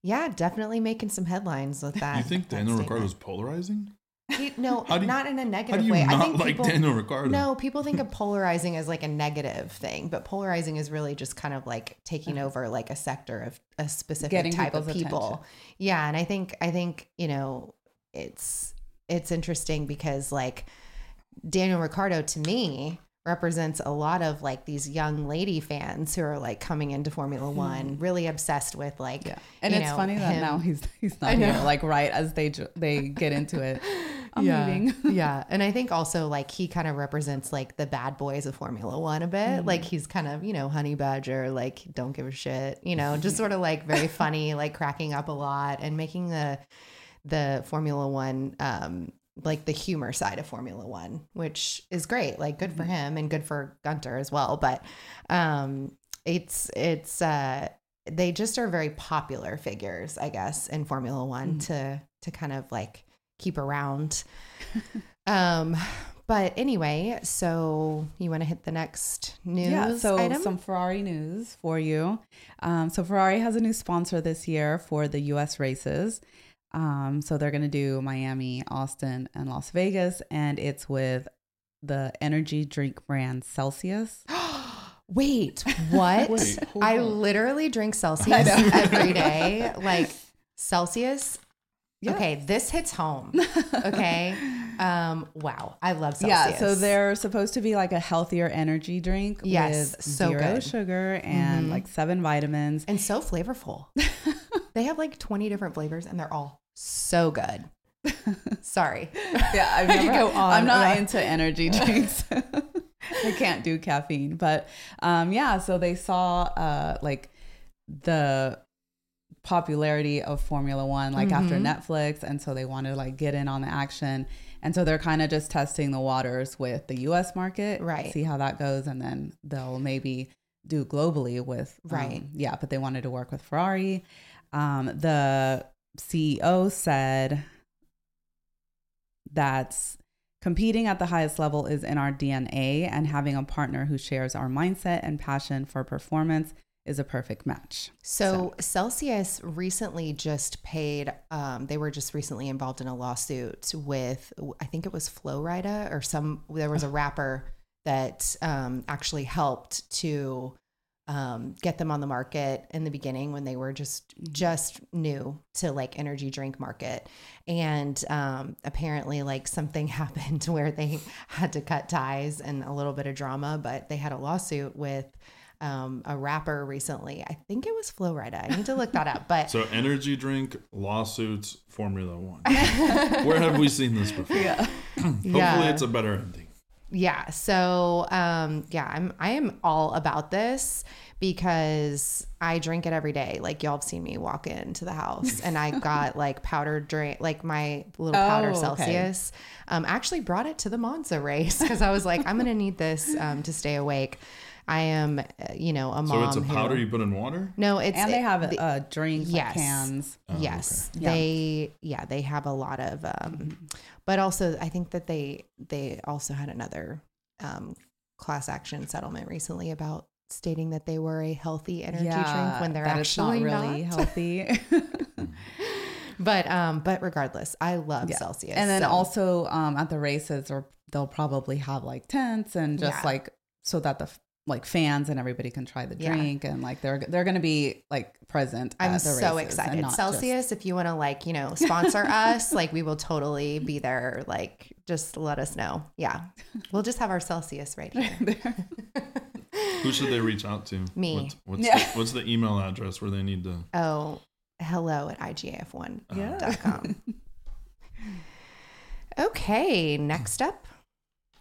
yeah, definitely making some headlines with that. you think that Daniel statement. Ricciardo's polarizing? He, no, you- not in a How negative do you way. I think like people, Daniel Ricciardo? No, people think of polarizing as like a negative thing, but polarizing is really just kind of like taking mm-hmm. over like a sector of a specific Getting type of people. attention. Yeah, and I think I think, you know, it's it's interesting because like Daniel Ricciardo to me represents a lot of like these young lady fans who are like coming into Formula 1 really obsessed with like Hmm. Yeah. And it's know, funny that him- now he's he's not here like right as they they get into it. I'm yeah. leaving. yeah. And I think also like he kind of represents like the bad boys of Formula One a bit. Like he's kind of, you know, honey badger, like don't give a shit, you know, just sort of like very funny, like cracking up a lot and making the the Formula One um like the humor side of Formula One, which is great. Like good for him and good for Gunter as well. But um it's it's uh they just are very popular figures, I guess, in Formula One to to kind of like keep around. um, but anyway, so you want to hit the next news Yeah, so item? some Ferrari news for you. Um, so Ferrari has a new sponsor this year for the U.S. races. Um, so they're going to do Miami, Austin, and Las Vegas, and it's with the energy drink brand Celsius. Wait, what? Wait, I literally drink Celsius every day. Like Celsius. Yeah. Okay, this hits home. Okay. um, wow. I love Celsius. Yeah, so they're supposed to be like a healthier energy drink Yes, with so zero good. sugar and Mhm. like seven vitamins. and so flavorful. They have like 20 different flavors and they're all so good. Sorry. yeah, I've never, go on I'm not into energy drinks. I can't do caffeine, but um, yeah. So they saw uh, like the popularity of Formula One, like after Mhm. Netflix, and so they wanted to like get in on the action, and so they're kind of just testing the waters with the U.S. market, Right. See how that goes, and then they'll maybe do globally with um, Right. yeah, but they wanted to work with Ferrari. Um, the CEO said that's competing at the highest level is in our DNA, and having a partner who shares our mindset and passion for performance is a perfect match. So, Celsius recently just paid, um, they were just recently involved in a lawsuit with, I think it was Flo Rida or some, there was a rapper that um, actually helped to um, get them on the market in the beginning when they were just just new to like energy drink market and um, apparently like something happened where they had to cut ties and a little bit of drama but they had a lawsuit with um, a rapper recently i think it was Flo Rida. i need to look that up but So energy drink lawsuits Formula One. Where have we seen this before? Yeah. Hopefully, Yeah. it's a better ending. Yeah so um yeah i'm i am all about this because i drink it every day. Like y'all have seen me walk into the house and i got like powdered drink like my little powder Oh, okay. celsius. Um I actually brought it to the monza race because i was like i'm gonna need this um to stay awake i am uh, you know a mom So it's a who- powder you put in water. no it's and they it- have the- uh, drinks, yes. cans. Oh, yes Yeah. they yeah they have a lot of um but also i think that they they also had another um class action settlement recently about stating that they were a healthy energy drink when they're actually not really not. healthy. but um but regardless i love Yeah. celsius and then so- also um, at the races, or they'll probably have like tents and just Yeah. like so that the f- like fans and everybody can try the Yeah. drink and like they're they're going to be like present. I'm at the so races excited. not just- Celsius, if you want to like, you know, sponsor us, like we will totally be there. Like just let us know. Yeah. We'll just have our Celsius right here. Who should they reach out to? Me. What's, what's, Yeah. the, what's the email address where they need to? Oh, hello at igaf1.com. yeah. Okay, next up.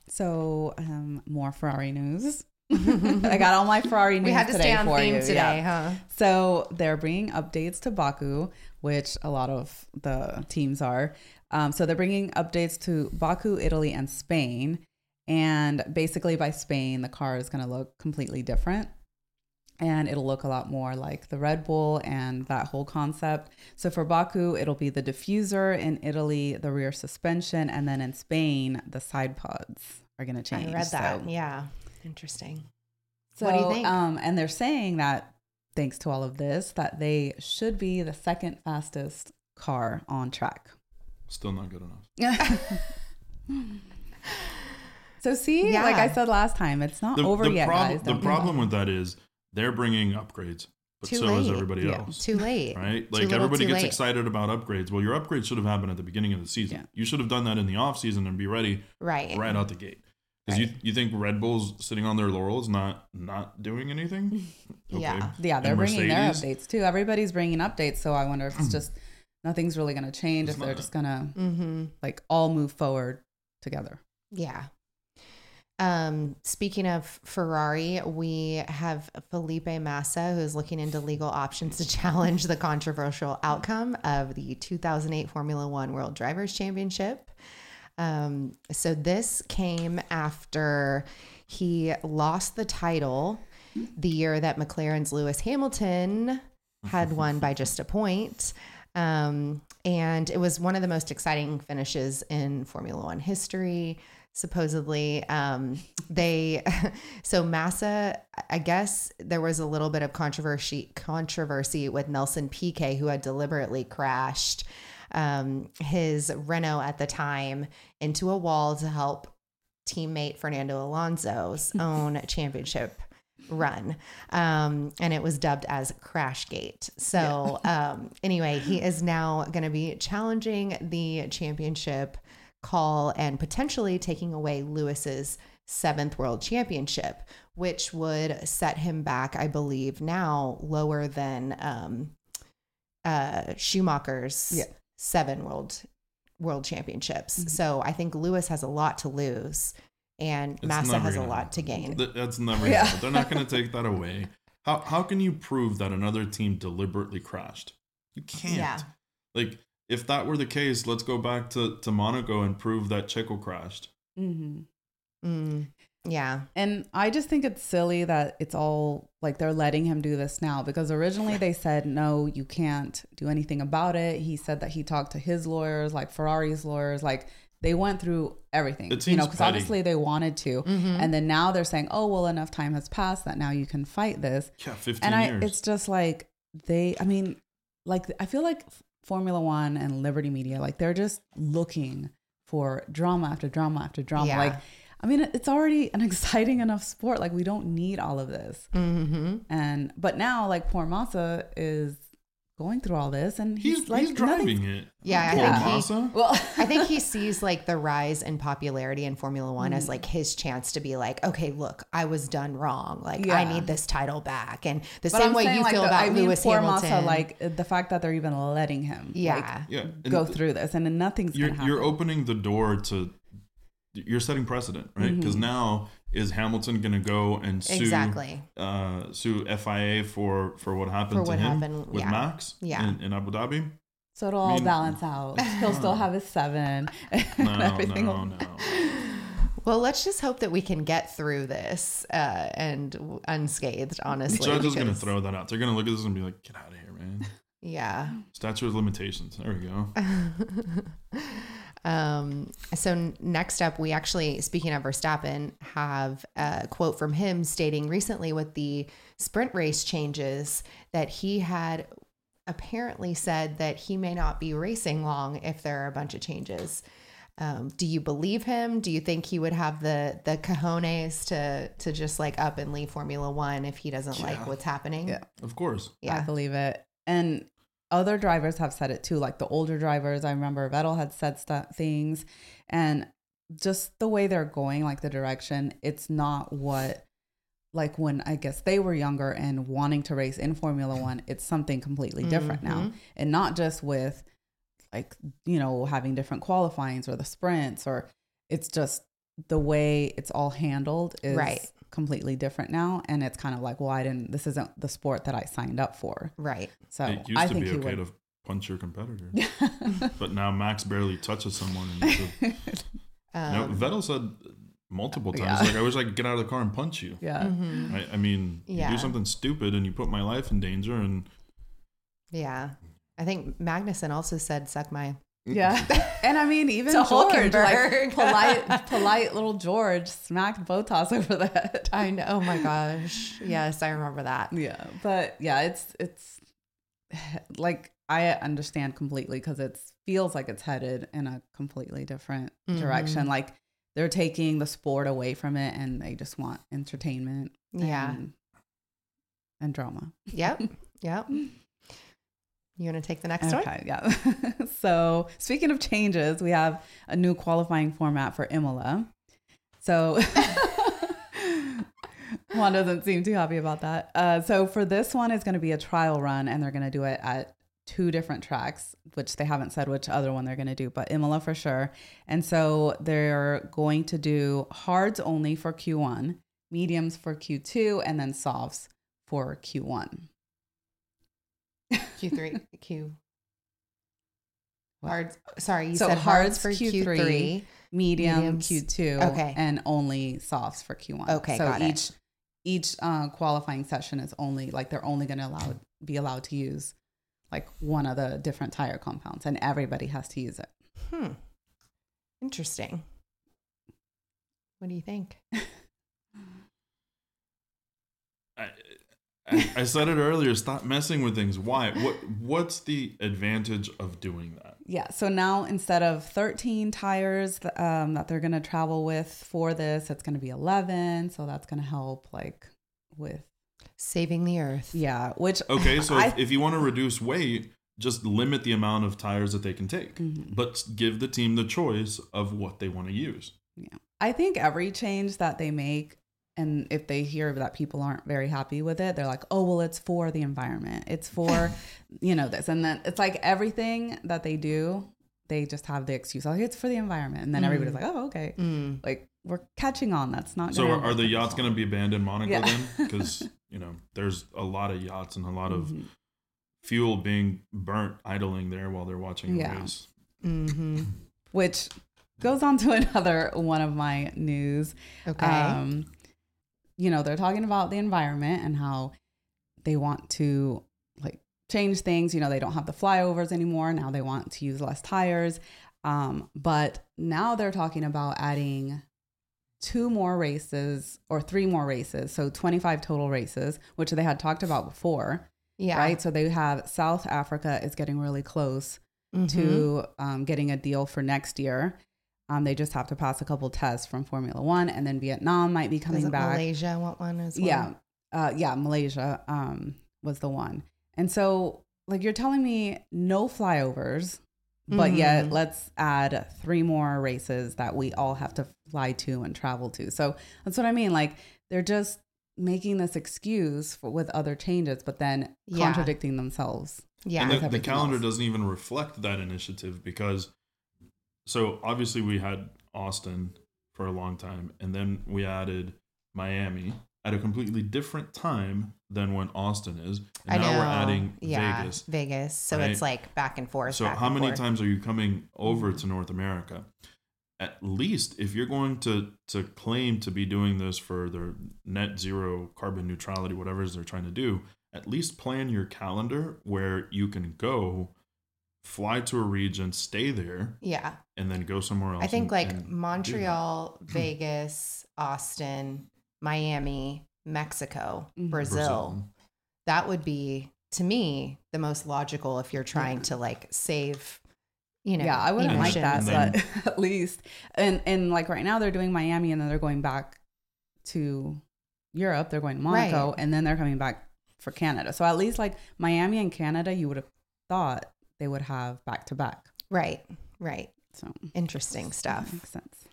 So um, more Ferrari news. I got all my Ferrari news We had to today stay on theme you. today, yeah. huh? So they're bringing updates to Baku, which a lot of the teams are. Um, so they're bringing updates to Baku, Italy, and Spain. And basically, by Spain, the car is going to look completely different. And it'll look a lot more like the Red Bull and that whole concept. So for Baku, it'll be the diffuser. In Italy, the rear suspension. And then in Spain, the side pods are going to change. I read that. So- yeah. Interesting. so, What do you think? Um, and they're saying that thanks to all of this, that they should be the second fastest car on track. Still not good enough. so see, Yeah. like I said last time, it's not over yet, prob- guys. the Don't give problem with that is they're bringing upgrades, but Too so is late. everybody Yeah. else. Too late. Right? Like little, everybody gets late. excited about upgrades. Well, your upgrades should have happened at the beginning of the season. Yeah. You should have done that in the off season and be ready Right. right out the gate. Because you, you think Red Bull's sitting on their laurels, not not doing anything? Yeah. Yeah, they're And bringing their updates too. Everybody's bringing updates, so I wonder if it's just nothing's really going to change. It's if they're not. just going to Mm-hmm. like all move forward together. Yeah. Um, speaking of Ferrari, we have Felipe Massa, who is looking into legal options to challenge the controversial outcome of the 2008 Formula One World Drivers' Championship. Um, so this came after he lost the title the year that McLaren's Lewis Hamilton had won by just a point. Um, and it was one of the most exciting finishes in Formula One history. Supposedly, um, they so Massa. I guess there was a little bit of controversy controversy with Nelson Piquet, who had deliberately crashed um, his Renault at the time into a wall to help teammate Fernando Alonso's own championship run. Um, and it was dubbed as Crashgate. So, um, anyway, he is now going to be challenging the championship call and potentially taking away Lewis's seventh world championship, which would set him back, I believe, now lower than um, uh, Schumacher's Yeah. Seven world world championships. Mhm. So I think Lewis has a lot to lose, and It's Massa has a gonna lot to gain. That's never. Yeah. Yeah. They're not going to take that away. How how can you prove that another team deliberately crashed? You can't. Yeah. Like if that were the case, let's go back to to Monaco and prove that Checo crashed. Mm-hmm. Mm, yeah, And I just think it's silly that it's all like they're letting him do this now because originally they said, no, you can't do anything about it. He said that he talked to his lawyers, like Ferrari's lawyers, like they went through everything, It you know, because obviously they wanted to. Mhm. And then now they're saying, oh, well, enough time has passed that now you can fight this. Yeah, fifteen And I, years. it's just like they, I mean, like I feel like Formula One and Liberty Media, like they're just looking for drama after drama after drama. Yeah. Like, I mean, it's already an exciting enough sport. Like, we don't need all of this. hmm And but now, like, poor Massa is going through all this, and he's, he's like he's driving it. Yeah, I Poor think he- Well, I think he sees like the rise in popularity in Formula One as like his chance to be like, okay, look, I was done wrong. Like I need this title back, and the but same I'm way you like, feel the- about I mean, Lewis poor Hamilton. Massa, like the fact that they're even letting him, yeah, like, Yeah, and go th- through this, and then nothing's You're gonna happen. you're opening the door to. You're setting precedent, right? Because Mm-hmm. now is Hamilton going to go and sue exactly. uh, sue FIA for for what happened For to what him happened, with yeah. Max Yeah. in, in Abu Dhabi? So it'll all mean- balance out. He'll still have his seven, and No, everything. no, will- no. Well, let's just hope that we can get through this uh, and w- unscathed. The Honestly, judge is going to throw that out. They're going to look at this and be like, "Get out of here, man." Yeah. Statute of limitations. There we go. um, so next up, we actually, speaking of Verstappen, have a quote from him stating recently with the sprint race changes that he had apparently said that he may not be racing long if there are a bunch of changes. Um, do you believe him? Do you think he would have the the cojones to to just like up and leave Formula One if he doesn't Yeah. like what's happening? Yeah. Of course. I believe it. And other drivers have said it too. Like the older drivers, I remember Vettel had said stu- things, and just the way they're going, like the direction, it's not what. Like when I guess they were younger and wanting to race in Formula One, it's something completely different now. Mhm. And not just with like, you know, having different qualifyings or the sprints, or it's just the way it's all handled is Right. Completely different now. And it's kind of like, well, I didn't, this isn't the sport that I signed up for. Right. So it used I to think be okay would. to punch your competitor, but now Max barely touches someone. And you should- Um, no, Vettel said multiple times, Yeah. like, I wish I could get out of the car and punch you. yeah. mhm. I, I mean, you do something stupid and you put my life in danger, and Yeah. I think Magnussen also said suck my Yeah. And I mean, even George, like polite, polite little George smacked Bottas over the head. I know. Oh my gosh. Yes, I remember that. Yeah. But yeah, it's, it's like, I understand completely because it feels like it's headed in a completely different direction. Mhm. Like they're taking the sport away from it and they just want entertainment. Yeah. And, and drama. Yep. Yep. You want to take the next one? Okay, yeah. so speaking of changes, we have a new qualifying format for Imola. So Juan doesn't seem too happy about that. Uh, so for this one, it's going to be a trial run, and they're going to do it at two different tracks, which they haven't said which other one they're going to do, but Imola for sure. And so they're going to do hards only for Q1, mediums for Q2, and then softs for Q1. Q3. Q. What? Hard. Sorry, you So said hards hards for Q3, Q3. medium Mediums. Q2 Okay. and only softs for Q1. Okay, so got it. each each uh, qualifying session is only like they're only going to allow be allowed to use like one of the different tire compounds and everybody has to use it. Hmm. Interesting. What do you think? I, I, I said it earlier. Stop messing with things. Why? What? What's the advantage of doing that? Yeah, so now instead of 13 tires um, that they're going to travel with for this, it's going to be 11, so that's going to help like with Saving the earth. yeah, which Okay, so I- if, if you want to reduce weight, just limit the amount of tires that they can take, Mhm. but give the team the choice of what they want to use. Yeah. I think every change that they make, and if they hear that people aren't very happy with it, they're like, oh, well, it's for the environment. It's for, you know, this. And then it's like everything that they do, they just have the excuse, like, it's for the environment. And then everybody's like, oh, okay. Mm. Like, we're catching on. That's not So gonna are, are the yachts going to be abandoned Monaco Yeah. then? Because you know, there's a lot of yachts and a lot of Mhm. fuel being burnt idling there while they're watching a Yeah. race. hmm Which goes on to another one of my news. Okay. Um, you know, they're talking about the environment and how they want to like change things. You know, they don't have the flyovers anymore. Now they want to use less tires. Um, but now they're talking about adding two more races or three more races. So 25 total races, which they had talked about before, yeah. right? So they have South Africa is getting really close Mhm. to um, getting a deal for next year. Um, they just have to pass a couple tests from Formula One, and then Vietnam might be coming Doesn't back. Malaysia want one as well? Yeah, uh, yeah, Malaysia um, was the one, and so like you're telling me no flyovers, but yet Mhm. let's add three more races that we all have to fly to and travel to. So that's what I mean. Like they're just making this excuse for, with other changes, but then Yeah. contradicting themselves. Yeah. and the, the calendar else. doesn't even reflect that initiative because so obviously we had austin for a long time and then we added miami at a completely different time than when austin is and I know. we're adding yeah, vegas Vegas. So right? it's like back and forth. so how many forth. times are you coming over to north america at least if you're going to to claim to be doing this for their net zero carbon neutrality whatever it is they're trying to do at least plan your calendar where you can go fly to a region stay there Yeah. and then go somewhere else I think and- like and. Montreal, Vegas, Austin, Miami, Mexico, Mhm. Brazil. That would be to me the most logical if you're trying to like save, you know, yeah, I wouldn't like that, emotions. And but at least, and and like right now they're doing Miami, and then they're going back to Europe. They're going to Monaco, Right. and then they're coming back for Canada. So at least like Miami and Canada, you would have thought they would have back to back. right, right. So Interesting stuff. makes sense.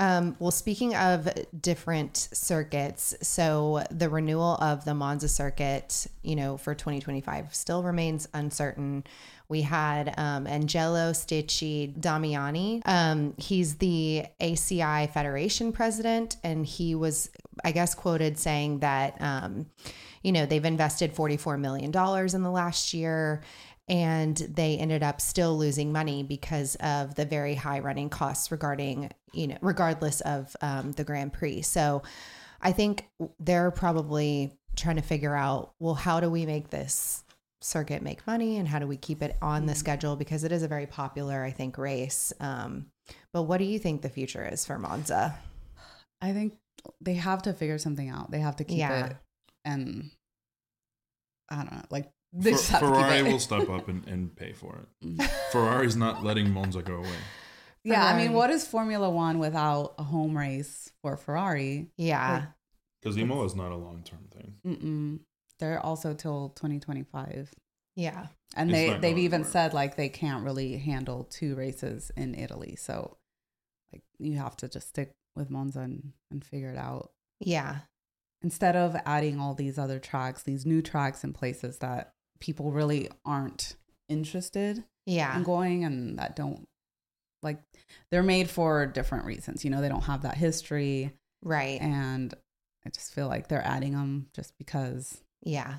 Um, well, speaking of different circuits, so the renewal of the Monza circuit, you know, for 2025 still remains uncertain. We had um, Angelo Sticchi Damiani. Um, he's the ACI Federation president, and he was, I guess, quoted saying that, um, you know, they've invested $44 million in the last year and they ended up still losing money because of the very high running costs regarding you know regardless of um, the grand prix. So i think they're probably trying to figure out well how do we make this circuit make money and how do we keep it on the schedule? Because it is a very popular i think race. Um, but what do you think the future is for monza? I think they have to figure something out. They have to keep Yeah. it, and I don't know, like they Fer- just have to keep Ferrari it. will step up and, and pay for it. Ferrari's not letting Monza go away. Yeah, I mean, what is Formula One without a home race for Ferrari? yeah Because Imola is not a long term thing. Mm-mm. They're also till 2025. yeah And It's they they've even anywhere. said like they can't really handle two races in Italy. So like you have to just stick with Monza and, and figure it out. yeah Instead of adding all these other tracks, these new tracks in places that people really aren't interested yeah in going and that don't like they're made for different reasons. You know, they don't have that history right and I just feel like they're adding them just because Yeah.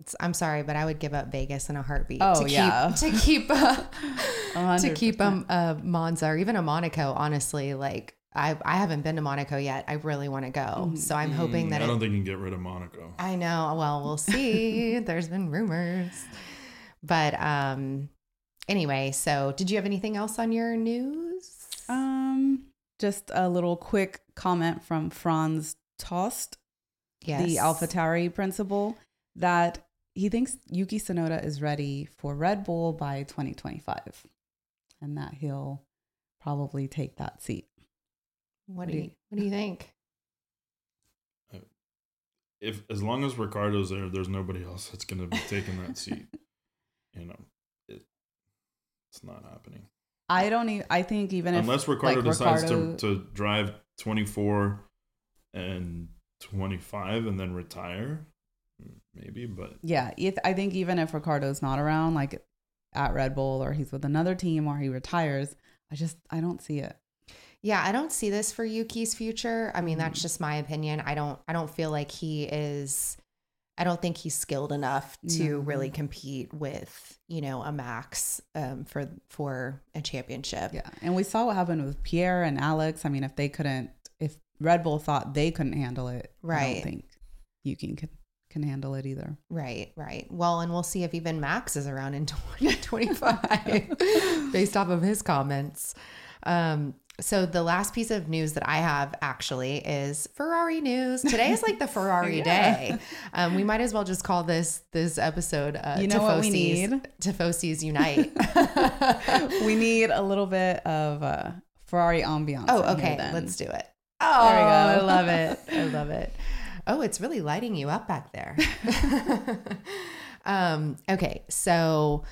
It's, I'm sorry, but I would give up Vegas in a heartbeat Oh, to yeah. keep to keep uh, to keep 100%. um a Monza or even a Monaco. Honestly, like I I haven't been to Monaco yet. I really want to go, so I'm hoping Mm, that I don't think you can get rid of Monaco. I know. Well, we'll see. There's been rumors, but um, anyway. So, did you have anything else on your news? Um, just a little quick comment from Franz Tost, yes, the AlphaTauri principal, that he thinks Yuki Tsunoda is ready for Red Bull by 2025, and that he'll probably take that seat. What do what do you you- What do you think? Uh, if as long as Ricciardo's there, there's nobody else that's going to be taking that seat. You know, it, it's not happening I don't even. I think even if unless Ricciardo like, decides Ricciardo- to to drive 24 and 25 and then retire, maybe. But Yeah, if, I think even if Ricciardo's not around, like at Red Bull or he's with another team or he retires, I just I don't see it. Yeah, I don't see this for Yuki's future. I mean, that's just my opinion. I don't I don't feel like he is I don't think he's skilled enough to No. really compete with, you know, a Max um, for for a championship. Yeah, and we saw what happened with Pierre and Alex. I mean, if they couldn't, if Red Bull thought they couldn't handle it, I Right. don't think Yuki can can handle it either. Right, right. Well, and we'll see if even Max is around in 2025 based off of his comments. Um, so the last piece of news that I have actually is Ferrari news. Today is like the Ferrari Yeah. day. Um, we might as well just call this this episode uh, You know what we need? Tifosi's Unite. we need a little bit of uh, Ferrari ambiance. oh, okay. then. Let's do it. Oh, There we go. I love it. I love it. Oh, it's really lighting you up back there. um, okay, so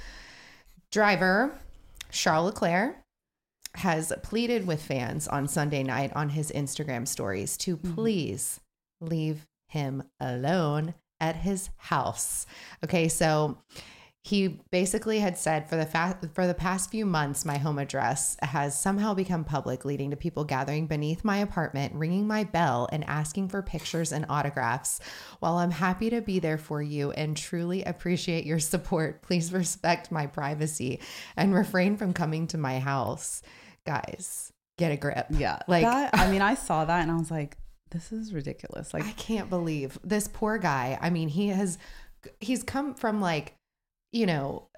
driver Charles Leclerc has pleaded with fans on Sunday night on his Instagram stories to Mhm. please leave him alone at his house. Okay, so he basically had said for the fa- for the past few months my home address has somehow become public leading to people gathering beneath my apartment ringing my bell and asking for pictures and autographs while i'm happy to be there for you and truly appreciate your support please respect my privacy and refrain from coming to my house guys get a grip Yeah, Like- that. I mean, I saw that and I was like, this is ridiculous. Like, I can't believe this poor guy. I mean, he has he's come from like, you know,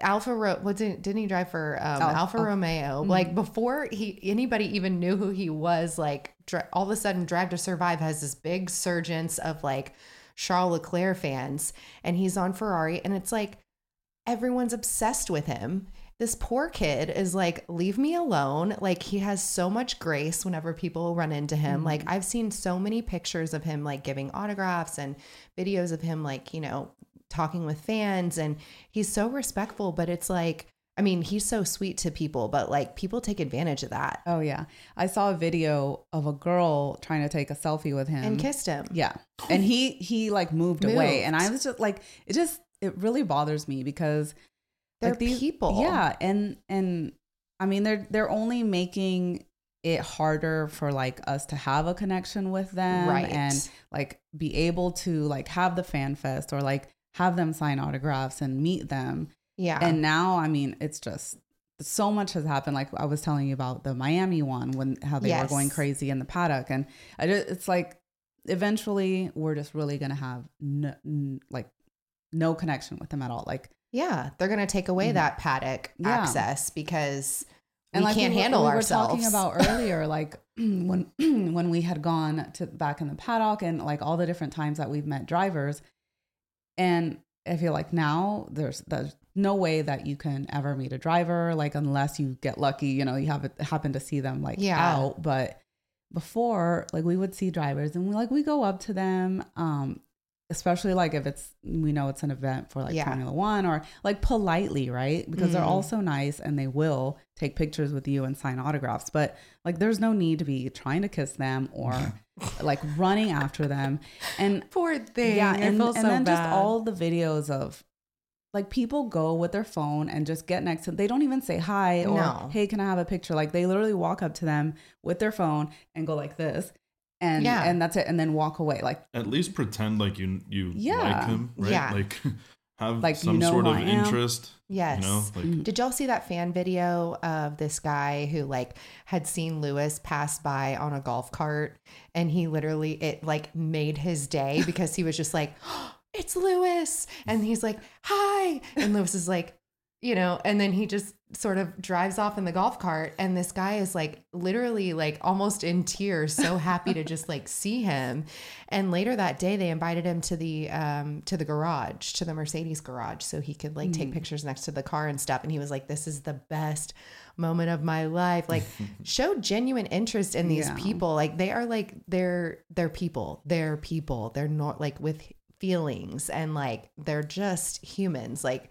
Alpha Ro- what did, didn't he drive for um, Alfa Al- Romeo? Mhm. Like before he anybody even knew who he was, like dri- all of a sudden Drive to Survive has this big surgence of like Charles Leclerc fans and he's on Ferrari and it's like everyone's obsessed with him this poor kid is like, leave me alone. Like he has so much grace whenever people run into him. Like mm-hmm. I've seen so many pictures of him like giving autographs and videos of him like, you know, talking with fans and he's so respectful, but it's like I mean, he's so sweet to people, but like people take advantage of that. Oh yeah, I saw a video of a girl trying to take a selfie with him. And kissed him. Yeah, and he he like moved, away, and I was just like, it just it really bothers me because They're like, these- people. Yeah, and and I mean they're they're only making it harder for like us to have a connection with them Right. and like be able to like have the fan fest or like have them sign autographs and meet them Yeah. and now i mean it's just so much has happened like i was telling you about the miami one when how they were going crazy in the paddock and I just, it's like eventually we're just really gonna have no, n- like no connection with them at all like yeah. They're going to take away Mhm. that paddock Yeah. access because we like can't we handle we ourselves. were talking about earlier like when when we had gone to back in the paddock and like all the different times that we've met drivers and i feel like now there's there's no way that you can ever meet a driver like unless you get lucky you know you have it happen to see them like Yeah. out but before like we would see drivers and we like we go up to them um especially like if it's we know it's an event for like Yeah. Formula One or like politely, right? Because they're Mhm. all so nice and they will take pictures with you and sign autographs. But like there's no need to be trying to kiss them or like running after them. And Poor thing. yeah, and, and so then just all the videos of like people go with their phone and just get next to they don't even say hi or No. hey can i have a picture like they literally walk up to them with their phone and go like this and Yeah. and that's it and then walk away like At least pretend like you you Yeah. like him, right? Yeah. Like have Like, you some know sort of I am. interest. Yes. You know, like Mhm. Did y'all see that fan video of this guy who like had seen Lewis pass by on a golf cart and he literally it like made his day because he was just like, "It's Lewis." And he's like, "Hi." And Lewis is like, you know, and then he just sort of drives off in the golf cart and this guy is like literally like almost in tears so happy to just like see him. And later that day they invited him to the um to the garage to the mercedes garage so he could like take pictures next to the car and stuff. And he was like this is the best moment of my life. Like show genuine interest in these Yeah. people. Like they are like they're they're people. They're people. They're not like with feelings and like they're just humans. Like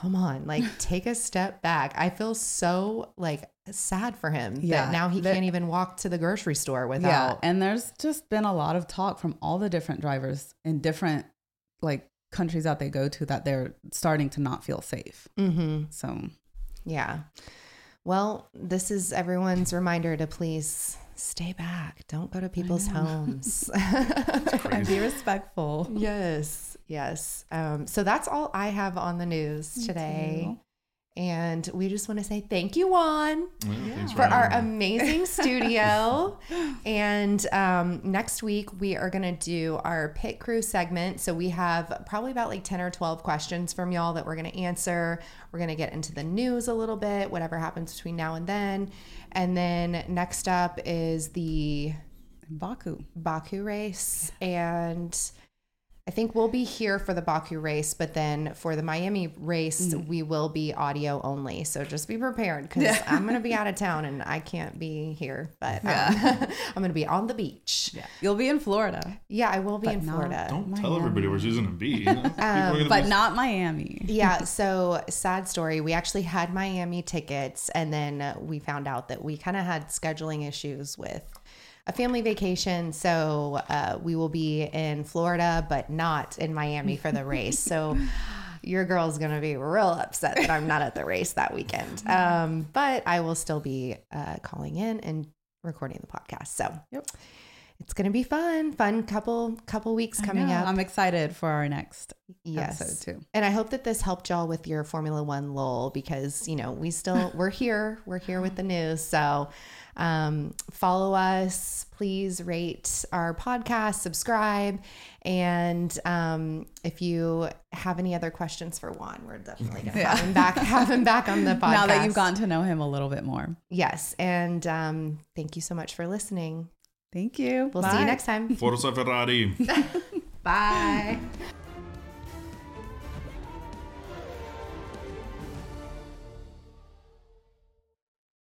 come on like take a step back i feel so like sad for him Yeah, that now he there- can't even walk to the grocery store without. yeah and there's just been a lot of talk from all the different drivers in different like countries that they go to that they're starting to not feel safe mm-hmm. so yeah well this is everyone's reminder to please stay back. Don't go to people's homes. And be respectful. Yes yes. Um, so that's all i have on the news today. And we just want to say thank you juan yeah, thanks for our me. amazing studio. and um, next week, we are going to do our pit crew segment. So we have probably about like 10 or 12 questions from y'all that we're going to answer. We're going to get into the news a little bit, whatever happens between now and then. And then next up is the baku Baku race. And I think we'll be here for the Baku race, but then for the Miami race, we will be audio only. So just be prepared because Yeah. I'm going to be out of town and I can't be here, but um, I'm going to be on the beach. Yeah, yeah you'll be in florida Yeah, I will be But in not- Florida. Don't tell everybody where she's gonna be. You know? People are gonna but be- not miami yeah, so sad story. We actually had Miami tickets, and then we found out that we kind of had scheduling issues with a family vacation. So uh, we will be in Florida, but not in Miami for the race. So your girl's gonna be real upset that I'm not at the race that weekend. Um, but I will still be uh, calling in and recording the podcast. So Yep. it's gonna be fun. Fun couple couple weeks coming up. I'm excited for our next yes. episode too. And I hope that this helped y'all with your Formula One lull because, you know, we still, we're here. We're here with the news. So um, follow us. Please rate our podcast, subscribe. And um, if you have any other questions for Juan, we're definitely going to Yeah. have him back, have him back on the podcast. Now that you've gotten to know him a little bit more. Yes. And um, thank you so much for listening. Thank you. We'll see you next time. Forza Ferrari. Bye.